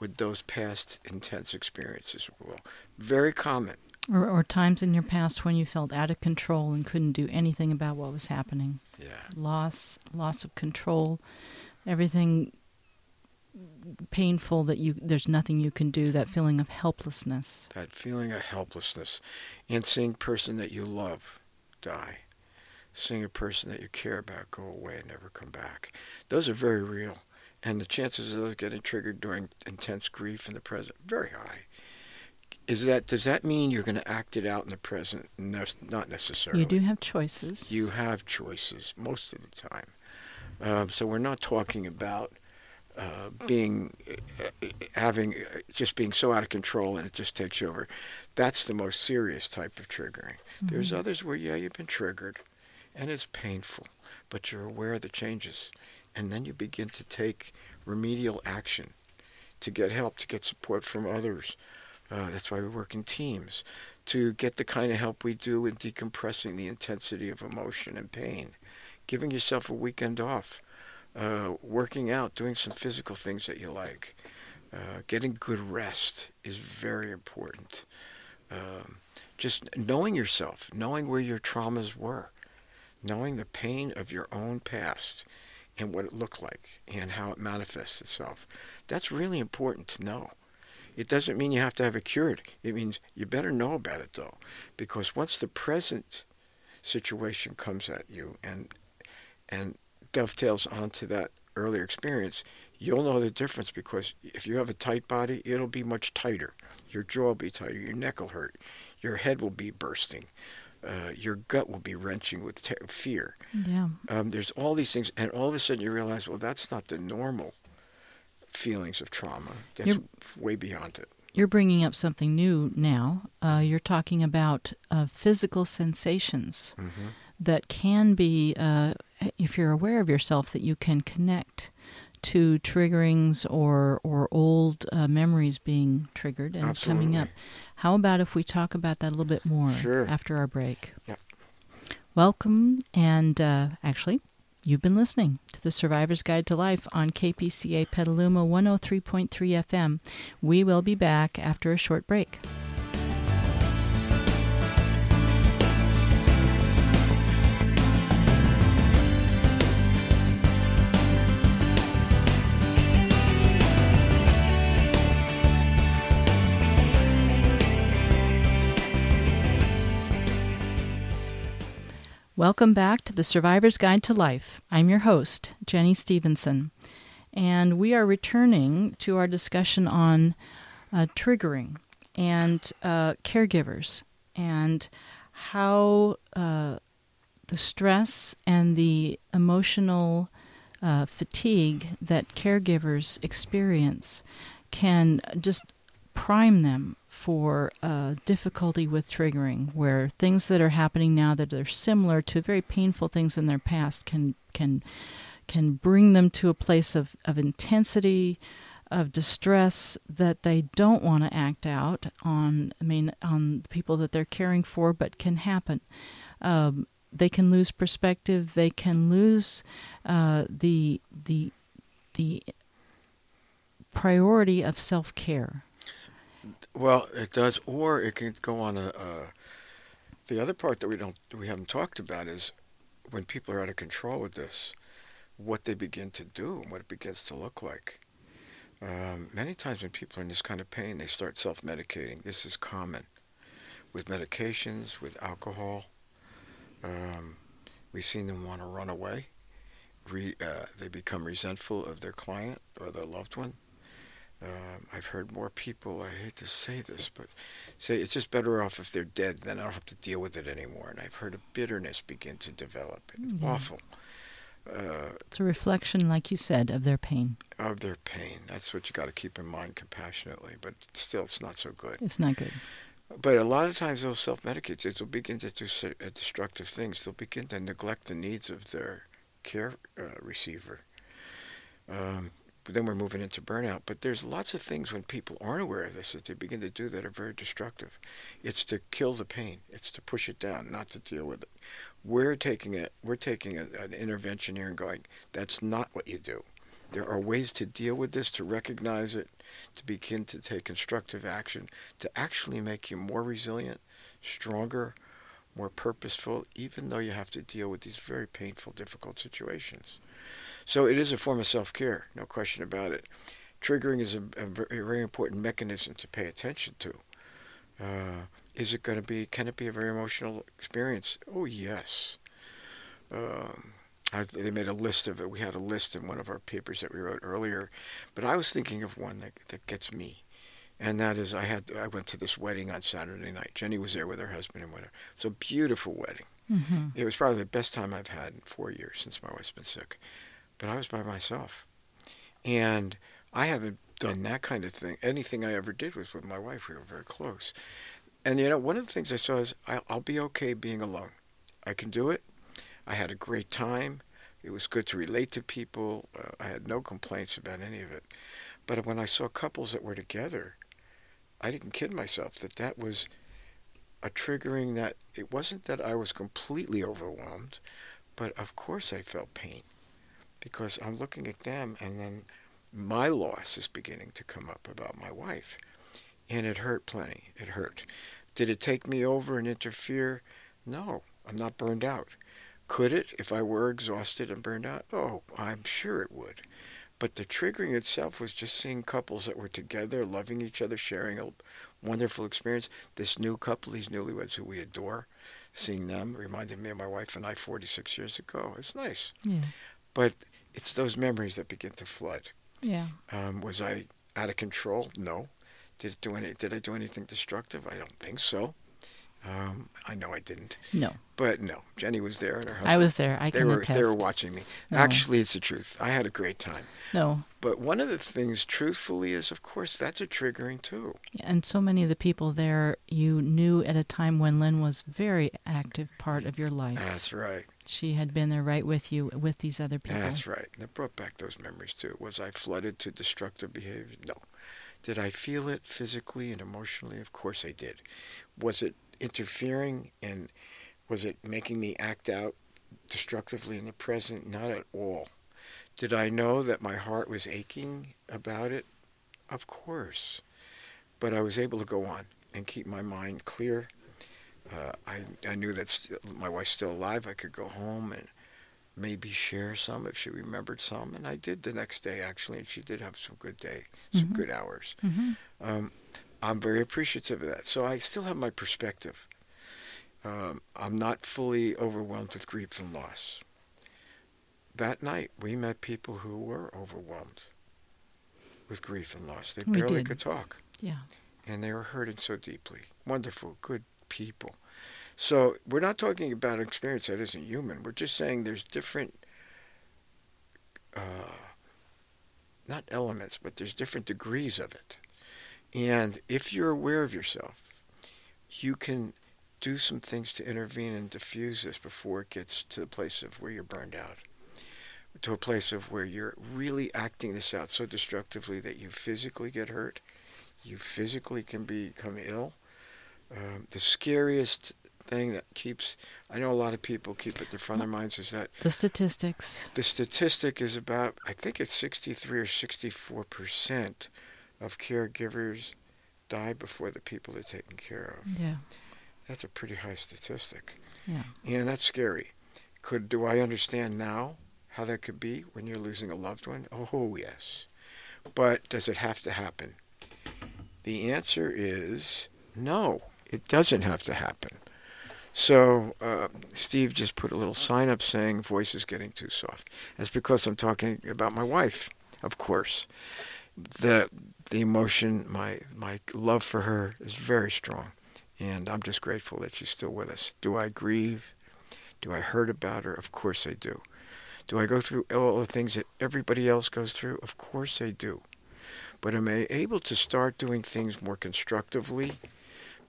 [SPEAKER 2] with those past intense experiences. Well, very common.
[SPEAKER 1] Or, or times in your past when you felt out of control and couldn't do anything about what was happening.
[SPEAKER 2] Yeah.
[SPEAKER 1] Loss, loss of control, everything painful that you there's nothing you can do that feeling of helplessness
[SPEAKER 2] that feeling of helplessness and seeing person that you love die seeing a person that you care about go away and never come back. Those are very real. And the chances of those getting triggered during intense grief in the present, very high. Is that does that mean you're going to act it out in the present? No, not necessarily.
[SPEAKER 1] You do have choices.
[SPEAKER 2] You have choices most of the time. Um, so we're not talking about uh, being uh, having uh, just being so out of control and it just takes you over. That's the most serious type of triggering. Mm-hmm. There's others where yeah you've been triggered, and it's painful, but you're aware of the changes, and then you begin to take remedial action to get help, to get support from others. Uh, that's why we work in teams to get the kind of help we do in decompressing the intensity of emotion and pain, giving yourself a weekend off uh, working out, doing some physical things that you like, uh, getting good rest is very important. Um, just knowing yourself, knowing where your traumas were, knowing the pain of your own past and what it looked like and how it manifests itself. That's really important to know. It doesn't mean you have to have it cured. It means you better know about it though, because once the present situation comes at you and and dovetails onto that earlier experience, you'll know the difference because if you have a tight body, it'll be much tighter. Your jaw will be tighter, your neck will hurt, your head will be bursting, uh, your gut will be wrenching with fear.
[SPEAKER 1] Yeah.
[SPEAKER 2] Um, there's all these things, and all of a sudden you realize, well, that's not the normal feelings of trauma. That's You're, way beyond it.
[SPEAKER 1] You're bringing up something new now. Uh, you're talking about uh, physical sensations. Mm-hmm that can be, uh, if you're aware of yourself, that you can connect to triggerings or or old uh, memories being triggered and
[SPEAKER 2] Absolutely.
[SPEAKER 1] coming up. How about if we talk about that a little bit more
[SPEAKER 2] sure.
[SPEAKER 1] after our break?
[SPEAKER 2] Yep.
[SPEAKER 1] Welcome, and uh, actually, you've been listening to the Survivor's Guide to Life on KPCA Petaluma 103.3 FM. We will be back after a short break. Welcome back to the Survivor's Guide to Life. I'm your host, Jenny Stevenson, and we are returning to our discussion on uh, triggering and uh, caregivers and how uh, the stress and the emotional uh, fatigue that caregivers experience can just prime them for difficulty with triggering, where things that are happening now that are similar to very painful things in their past can can can bring them to a place of, of intensity, of distress that they don't want to act out on. I mean, on the people that they're caring for, but can happen. Um, they can lose perspective. They can lose uh, the the the priority of self care
[SPEAKER 2] well, it does, or it can go on a. Uh, the other part that we don't we haven't talked about is when people are out of control with this, what they begin to do and what it begins to look like. Um, many times when people are in this kind of pain, they start self-medicating. This is common with medications, with alcohol. Um, we've seen them want to run away. Re, uh, they become resentful of their client or their loved one. Um, I've heard more people, I hate to say this, but say it's just better off if they're dead, then I don't have to deal with it anymore. And I've heard a bitterness begin to develop. It's yeah. awful.
[SPEAKER 1] Uh, it's a reflection, like you said, of their pain.
[SPEAKER 2] Of their pain. That's what you got to keep in mind compassionately, but still, it's not so good.
[SPEAKER 1] It's not good.
[SPEAKER 2] But a lot of times they'll self-medicate. They'll begin to do uh, destructive things. They'll begin to neglect the needs of their care uh, receiver. Um, then we're moving into burnout. But there's lots of things when people aren't aware of this that they begin to do that are very destructive. It's to kill the pain. It's to push it down, not to deal with it. We're taking it. We're taking a, an intervention here and going. That's not what you do. There are ways to deal with this, to recognize it, to begin to take constructive action, to actually make you more resilient, stronger, more purposeful, even though you have to deal with these very painful, difficult situations. So it is a form of self-care, no question about it. Triggering is a, a very important mechanism to pay attention to. Uh, is it going to be? Can it be a very emotional experience? Oh yes. Um, I, they made a list of it. We had a list in one of our papers that we wrote earlier, but I was thinking of one that that gets me, and that is I had I went to this wedding on Saturday night. Jenny was there with her husband and whatever. It's a beautiful wedding.
[SPEAKER 1] Mm-hmm.
[SPEAKER 2] It was probably the best time I've had in four years since my wife's been sick, but I was by myself, and I haven't done that kind of thing. Anything I ever did was with my wife. We were very close, and you know one of the things I saw is I'll, I'll be okay being alone. I can do it. I had a great time. It was good to relate to people. Uh, I had no complaints about any of it. But when I saw couples that were together, I didn't kid myself that that was a triggering that it wasn't that I was completely overwhelmed, but of course I felt pain because I'm looking at them and then my loss is beginning to come up about my wife. And it hurt plenty. It hurt. Did it take me over and interfere? No, I'm not burned out. Could it if I were exhausted and burned out? Oh, I'm sure it would. But the triggering itself was just seeing couples that were together, loving each other, sharing a wonderful experience. This new couple, these newlyweds who we adore, seeing them reminded me of my wife and I 46 years ago. It's nice.
[SPEAKER 1] Yeah.
[SPEAKER 2] But it's those memories that begin to flood.
[SPEAKER 1] Yeah.
[SPEAKER 2] Um, was I out of control? No. Did it do any? Did I do anything destructive? I don't think so. Um, I know I didn't.
[SPEAKER 1] No.
[SPEAKER 2] But no, Jenny was there and her husband.
[SPEAKER 1] I was there. I
[SPEAKER 2] they
[SPEAKER 1] can
[SPEAKER 2] were
[SPEAKER 1] attest.
[SPEAKER 2] they were watching me.
[SPEAKER 1] No.
[SPEAKER 2] Actually, it's the truth. I had a great time.
[SPEAKER 1] No.
[SPEAKER 2] But one of the things, truthfully, is of course that's a triggering too.
[SPEAKER 1] And so many of the people there you knew at a time when Lynn was very active part of your life.
[SPEAKER 2] That's right.
[SPEAKER 1] She had been there right with you with these other people.
[SPEAKER 2] That's right. And it brought back those memories too. Was I flooded to destructive behavior? No. Did I feel it physically and emotionally? Of course I did. Was it interfering and was it making me act out destructively in the present? Not at all. Did I know that my heart was aching about it? Of course. But I was able to go on and keep my mind clear. Uh, I, I knew that st- my wife's still alive. I could go home and maybe share some if she remembered some. And I did the next day, actually, and she did have some good day, some
[SPEAKER 1] Mhm.
[SPEAKER 2] good hours.
[SPEAKER 1] hmm
[SPEAKER 2] Um, I'm very appreciative of that. So I still have my perspective. Um, I'm not fully overwhelmed with grief and loss. That night, we met people who were overwhelmed with grief and loss. They
[SPEAKER 1] We
[SPEAKER 2] barely
[SPEAKER 1] did.
[SPEAKER 2] could talk,
[SPEAKER 1] Yeah.
[SPEAKER 2] and they were hurting so deeply. Wonderful, good people. So we're not talking about an experience that isn't human. We're just saying there's different, uh, not elements, but there's different degrees of it. And if you're aware of yourself, you can do some things to intervene and diffuse this before it gets to the place of where you're burned out, to a place of where you're really acting this out so destructively that you physically get hurt, you physically can become ill. Um, the scariest thing that keeps, I know a lot of people keep it in the front of their minds, is that
[SPEAKER 1] The statistics.
[SPEAKER 2] the statistic is about, I think it's 63 or 64 percent of caregivers die before the people they're taking care of.
[SPEAKER 1] Yeah.
[SPEAKER 2] That's a pretty high statistic,
[SPEAKER 1] Yeah.
[SPEAKER 2] and that's scary. Could do I understand now how that could be when you're losing a loved one? Oh yes, but does it have to happen? The answer is no. It doesn't have to happen. So uh, Steve just put a little sign up saying voice is getting too soft. That's because I'm talking about my wife, of course. The the emotion, my my love for her is very strong, and I'm just grateful that she's still with us. Do I grieve? Do I hurt about her? Of course I do. Do I go through all the things that everybody else goes through? Of course I do. But am I able to start doing things more constructively?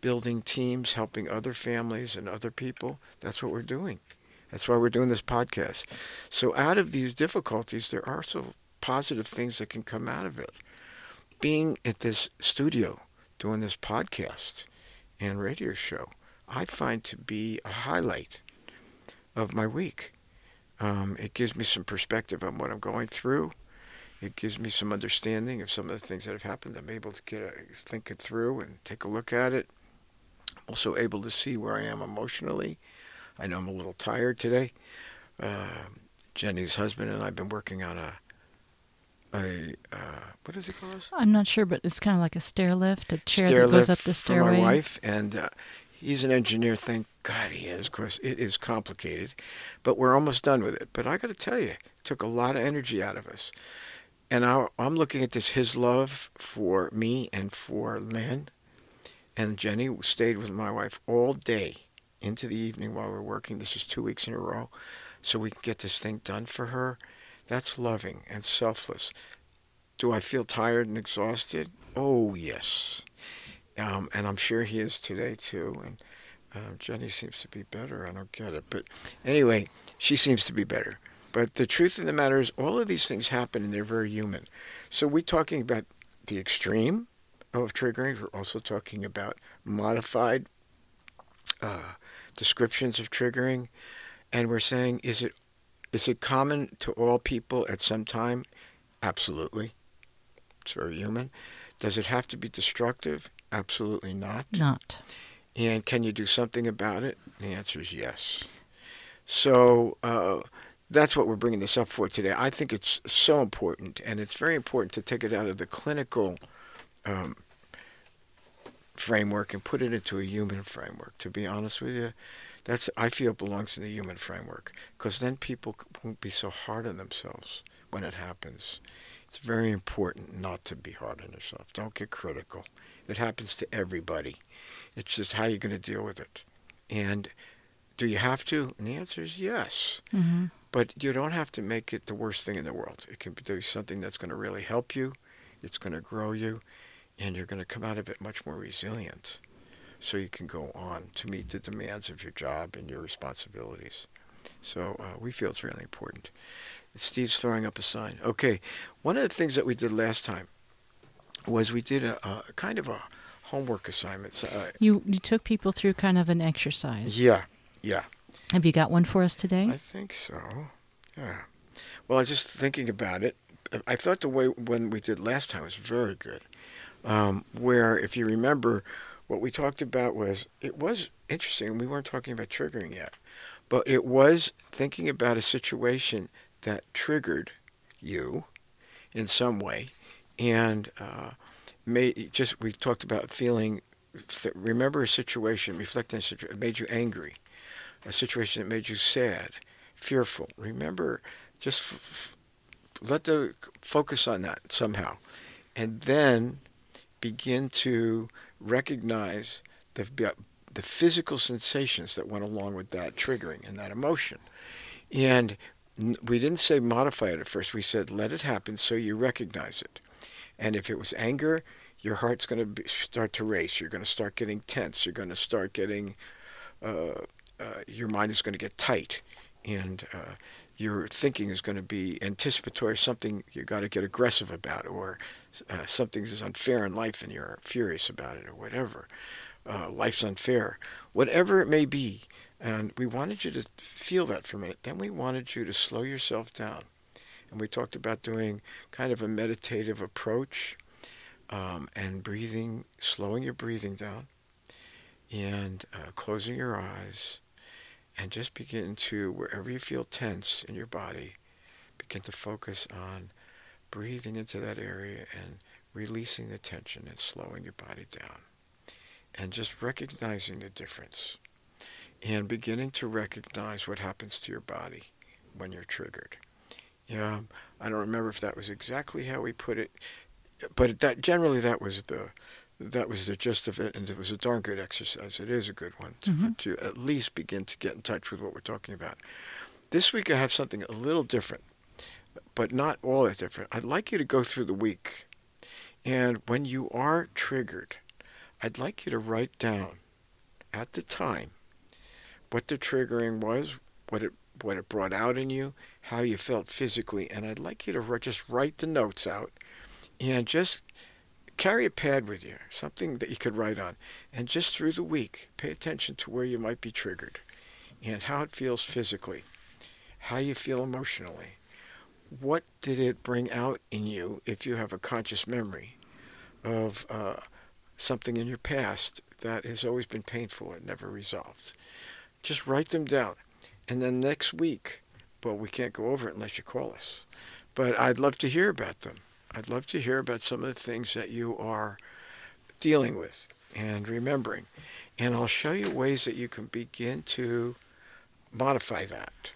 [SPEAKER 2] building teams, helping other families and other people. That's what we're doing. That's why we're doing this podcast. So, out of these difficulties, there are some positive things that can come out of it. Being at this studio, doing this podcast and radio show, I find to be a highlight of my week. Um, it gives me some perspective on what I'm going through. It gives me some understanding of some of the things that have happened. I'm able to get a, think it through and take a look at it also able to see where I am emotionally. I know I'm a little tired today. Uh, Jenny's husband and I have been working on a a uh, what is it called?
[SPEAKER 1] I'm not sure, but it's kind of like a stair lift, a chair
[SPEAKER 2] Stair
[SPEAKER 1] that goes up the stairway.
[SPEAKER 2] for my wife, and uh, He's an engineer. Thank God he is, because it is complicated. But we're almost done with it. But I got to tell you, it took a lot of energy out of us. And I, I'm looking at this, his love for me and for Lynn. And Jenny stayed with my wife all day into the evening while we're working. This is two weeks in a row. So we can get this thing done for her. That's loving and selfless. Do I feel tired and exhausted? Oh, yes. Um, and I'm sure he is today, too. And uh, Jenny seems to be better. I don't get it. But anyway, she seems to be better. But the truth of the matter is, all of these things happen and they're very human. So we're talking about the extreme of triggering. We're also talking about modified uh, descriptions of triggering. And we're saying, is it is it common to all people at some time? Absolutely. It's very human. Does it have to be destructive? Absolutely not.
[SPEAKER 1] Not.
[SPEAKER 2] And can you do something about it? The answer is yes. So uh, that's what we're bringing this up for today. I think it's so important, and it's very important to take it out of the clinical um, framework and put it into a human framework. To be honest with you, that's I feel belongs in the human framework because then people won't be so hard on themselves when it happens. It's very important not to be hard on yourself. Don't get critical. It happens to everybody. It's just how you're going to deal with it. And do you have to? And the answer is yes.
[SPEAKER 1] Mm-hmm.
[SPEAKER 2] But you don't have to make it the worst thing in the world. It can be something that's going to really help you. It's going to grow you, and you're going to come out of it much more resilient so you can go on to meet the demands of your job and your responsibilities. So uh, we feel it's really important. Steve's throwing up a sign. Okay, one of the things that we did last time was we did a, a kind of a homework assignment. Uh,
[SPEAKER 1] you you took people through kind of an exercise.
[SPEAKER 2] Yeah, yeah.
[SPEAKER 1] Have you got one for us today?
[SPEAKER 2] I think so. Yeah. Well, I was just thinking about it. I thought the way when we did last time was very good. Um, where, if you remember, what we talked about was it was interesting. We weren't talking about triggering yet, but it was thinking about a situation that triggered you in some way, and uh, made just we talked about feeling. Remember a situation, reflect on a situation, made you angry, a situation that made you sad, fearful. Remember, just f- f- let the focus on that somehow, and then begin to recognize the the physical sensations that went along with that triggering and that emotion. And we didn't say modify it at first. We said let it happen so you recognize it. And if it was anger, your heart's going to start to race. You're going to start getting tense. You're going to start getting, uh, uh, your mind is going to get tight. And uh, your thinking is going to be anticipatory, something you got to get aggressive about, or uh, something is unfair in life and you're furious about it, or whatever. Uh, life's unfair. Whatever it may be, and we wanted you to feel that for a minute. Then we wanted you to slow yourself down. And we talked about doing kind of a meditative approach um, and breathing, slowing your breathing down and uh, closing your eyes and just begin to, wherever you feel tense in your body, begin to focus on breathing into that area and releasing the tension and slowing your body down. And just recognizing the difference and beginning to recognize what happens to your body when you're triggered. Yeah, I don't remember if that was exactly how we put it, but that generally that was the that was the gist of it, and it was a darn good exercise. It is a good one to, mm-hmm. to at least begin to get in touch with what we're talking about. This week I have something a little different, but not all that different. I'd like you to go through the week, and when you are triggered, I'd like you to write down at the time what the triggering was, what it what it brought out in you, how you felt physically, and I'd like you to just write the notes out and just carry a pad with you, something that you could write on, and just through the week, pay attention to where you might be triggered and how it feels physically, how you feel emotionally. What did it bring out in you if you have a conscious memory of uh, something in your past that has always been painful and never resolved? Just write them down. And then next week, well, we can't go over it unless you call us. But I'd love to hear about them. I'd love to hear about some of the things that you are dealing with and remembering. And I'll show you ways that you can begin to modify that.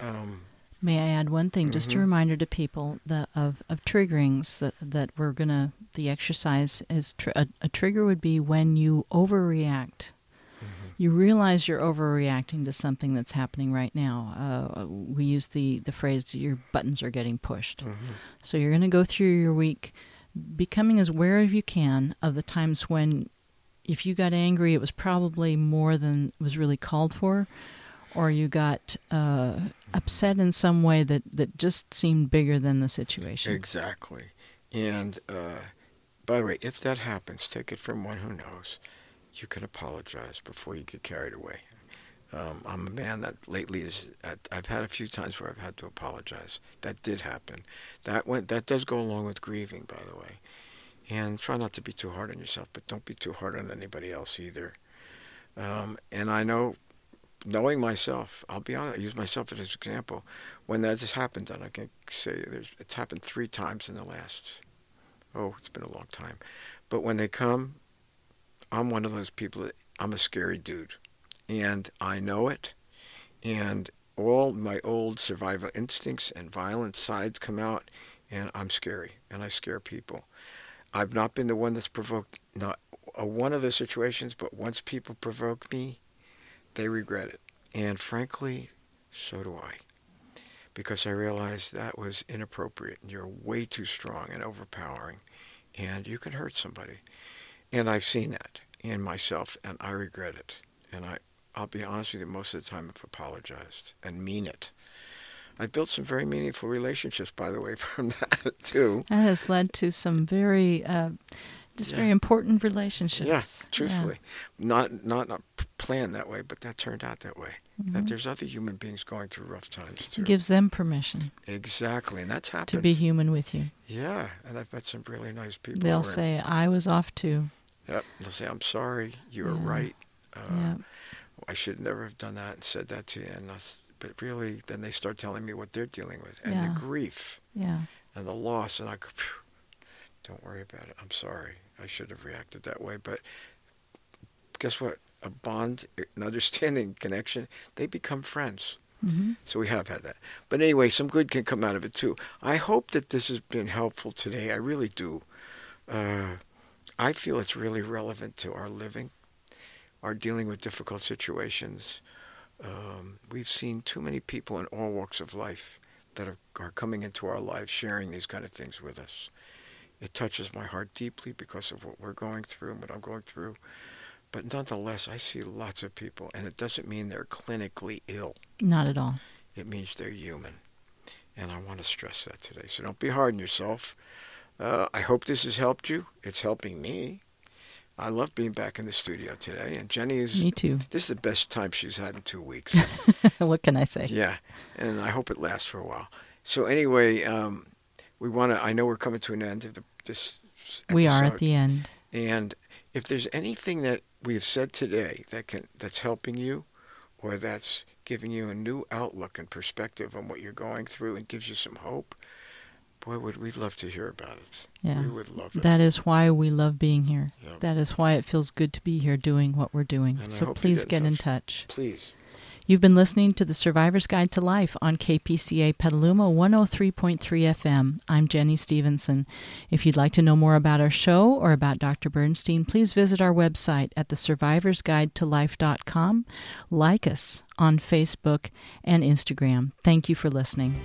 [SPEAKER 2] Um,
[SPEAKER 1] May I add one thing? Just a
[SPEAKER 2] Mhm.
[SPEAKER 1] reminder to people that of, of triggerings that, that we're going to, the exercise is, tr- a, a trigger would be when you overreact. You realize you're overreacting to something that's happening right now. Uh, we use the, the phrase, your buttons are getting pushed.
[SPEAKER 2] mhm.
[SPEAKER 1] So you're going to go through your week becoming as aware as you can of the times when, if you got angry, it was probably more than was really called for, or you got uh, upset in some way that, that just seemed bigger than the situation.
[SPEAKER 2] Exactly. And uh, by the way, if that happens, take it from one who knows. You can apologize before you get carried away. Um, I'm a man that lately is. I've had a few times where I've had to apologize. That did happen. That went. That does go along with grieving, by the way. And try not to be too hard on yourself, but don't be too hard on anybody else either. Um, and I know, knowing myself, I'll be honest. I use myself as an example. When that has happened, and I can say there's, it's happened three times in the last. Oh, it's been a long time. But when they come, I'm one of those people. That, I'm a scary dude and I know it. And all my old survival instincts and violent sides come out, and I'm scary, and I scare people. I've not been the one that's provoked not uh, one of the situations, but once people provoke me, they regret it. And frankly, so do I. Because I realize that was inappropriate. and You're way too strong and overpowering, and you can hurt somebody. And I've seen that in myself, and I regret it. And I, I'll be honest with you, most of the time I've apologized and mean it. I've built some very meaningful relationships, by the way, from that too.
[SPEAKER 1] That has led to some very, uh, just
[SPEAKER 2] Yeah.
[SPEAKER 1] very important relationships.
[SPEAKER 2] Yeah, truthfully, not not not planned that way, but that turned out that way. That
[SPEAKER 1] Mhm.
[SPEAKER 2] there's other human beings going through rough times too.
[SPEAKER 1] It gives them permission
[SPEAKER 2] exactly, and that's happened.
[SPEAKER 1] to be human with you.
[SPEAKER 2] Yeah, and I've met some really nice people.
[SPEAKER 1] They'll say, I was off too.
[SPEAKER 2] Yep, they'll say, "I'm sorry, you were
[SPEAKER 1] Yeah.
[SPEAKER 2] right. Uh,
[SPEAKER 1] yeah.
[SPEAKER 2] I should never have done that and said that to you." And that's, but really, then they start telling me what they're dealing with and
[SPEAKER 1] Yeah.
[SPEAKER 2] the grief
[SPEAKER 1] Yeah.
[SPEAKER 2] and the loss, and I go, "Don't worry about it. I'm sorry. I should have reacted that way." But guess what? A bond, an understanding, connection, they become friends.
[SPEAKER 1] hmm
[SPEAKER 2] So we have had that. But anyway, some good can come out of it too. I hope that this has been helpful today. I really do. Uh, I feel it's really relevant to our living, our dealing with difficult situations. Um, we've seen too many people in all walks of life that are, are coming into our lives sharing these kind of things with us. It touches my heart deeply because of what we're going through and what I'm going through. But nonetheless, I see lots of people, and it doesn't mean they're clinically ill.
[SPEAKER 1] Not at all.
[SPEAKER 2] It means they're human. And I want to stress that today. So don't be hard on yourself. Uh, I hope this has helped you. It's helping me. I love being back in the studio today. And Jenny is,
[SPEAKER 1] Me too.
[SPEAKER 2] this is the best time she's had in two weeks.
[SPEAKER 1] what can I say?
[SPEAKER 2] yeah. And I hope it lasts for a while. So anyway, um, we want to, I know we're coming to an end of the, this
[SPEAKER 1] We are at the end.
[SPEAKER 2] And if there's anything that we have said today that can that's helping you or that's giving you a new outlook and perspective on what you're going through and gives you some hope, boy, would we love to hear about it.
[SPEAKER 1] Yeah.
[SPEAKER 2] We would love it.
[SPEAKER 1] That is why we love being here.
[SPEAKER 2] Yeah.
[SPEAKER 1] That is why it feels good to be here doing what we're doing.
[SPEAKER 2] And
[SPEAKER 1] so please
[SPEAKER 2] get in
[SPEAKER 1] get in
[SPEAKER 2] touch.
[SPEAKER 1] touch.
[SPEAKER 2] Please.
[SPEAKER 1] You've been listening to the Survivor's Guide to Life on KPCA Petaluma 103.3 FM. I'm Jenny Stevenson. If you'd like to know more about our show or about Dr. Bernstein, please visit our website at thesurvivorsguidetolife.com. Like us on Facebook and Instagram. Thank you for listening.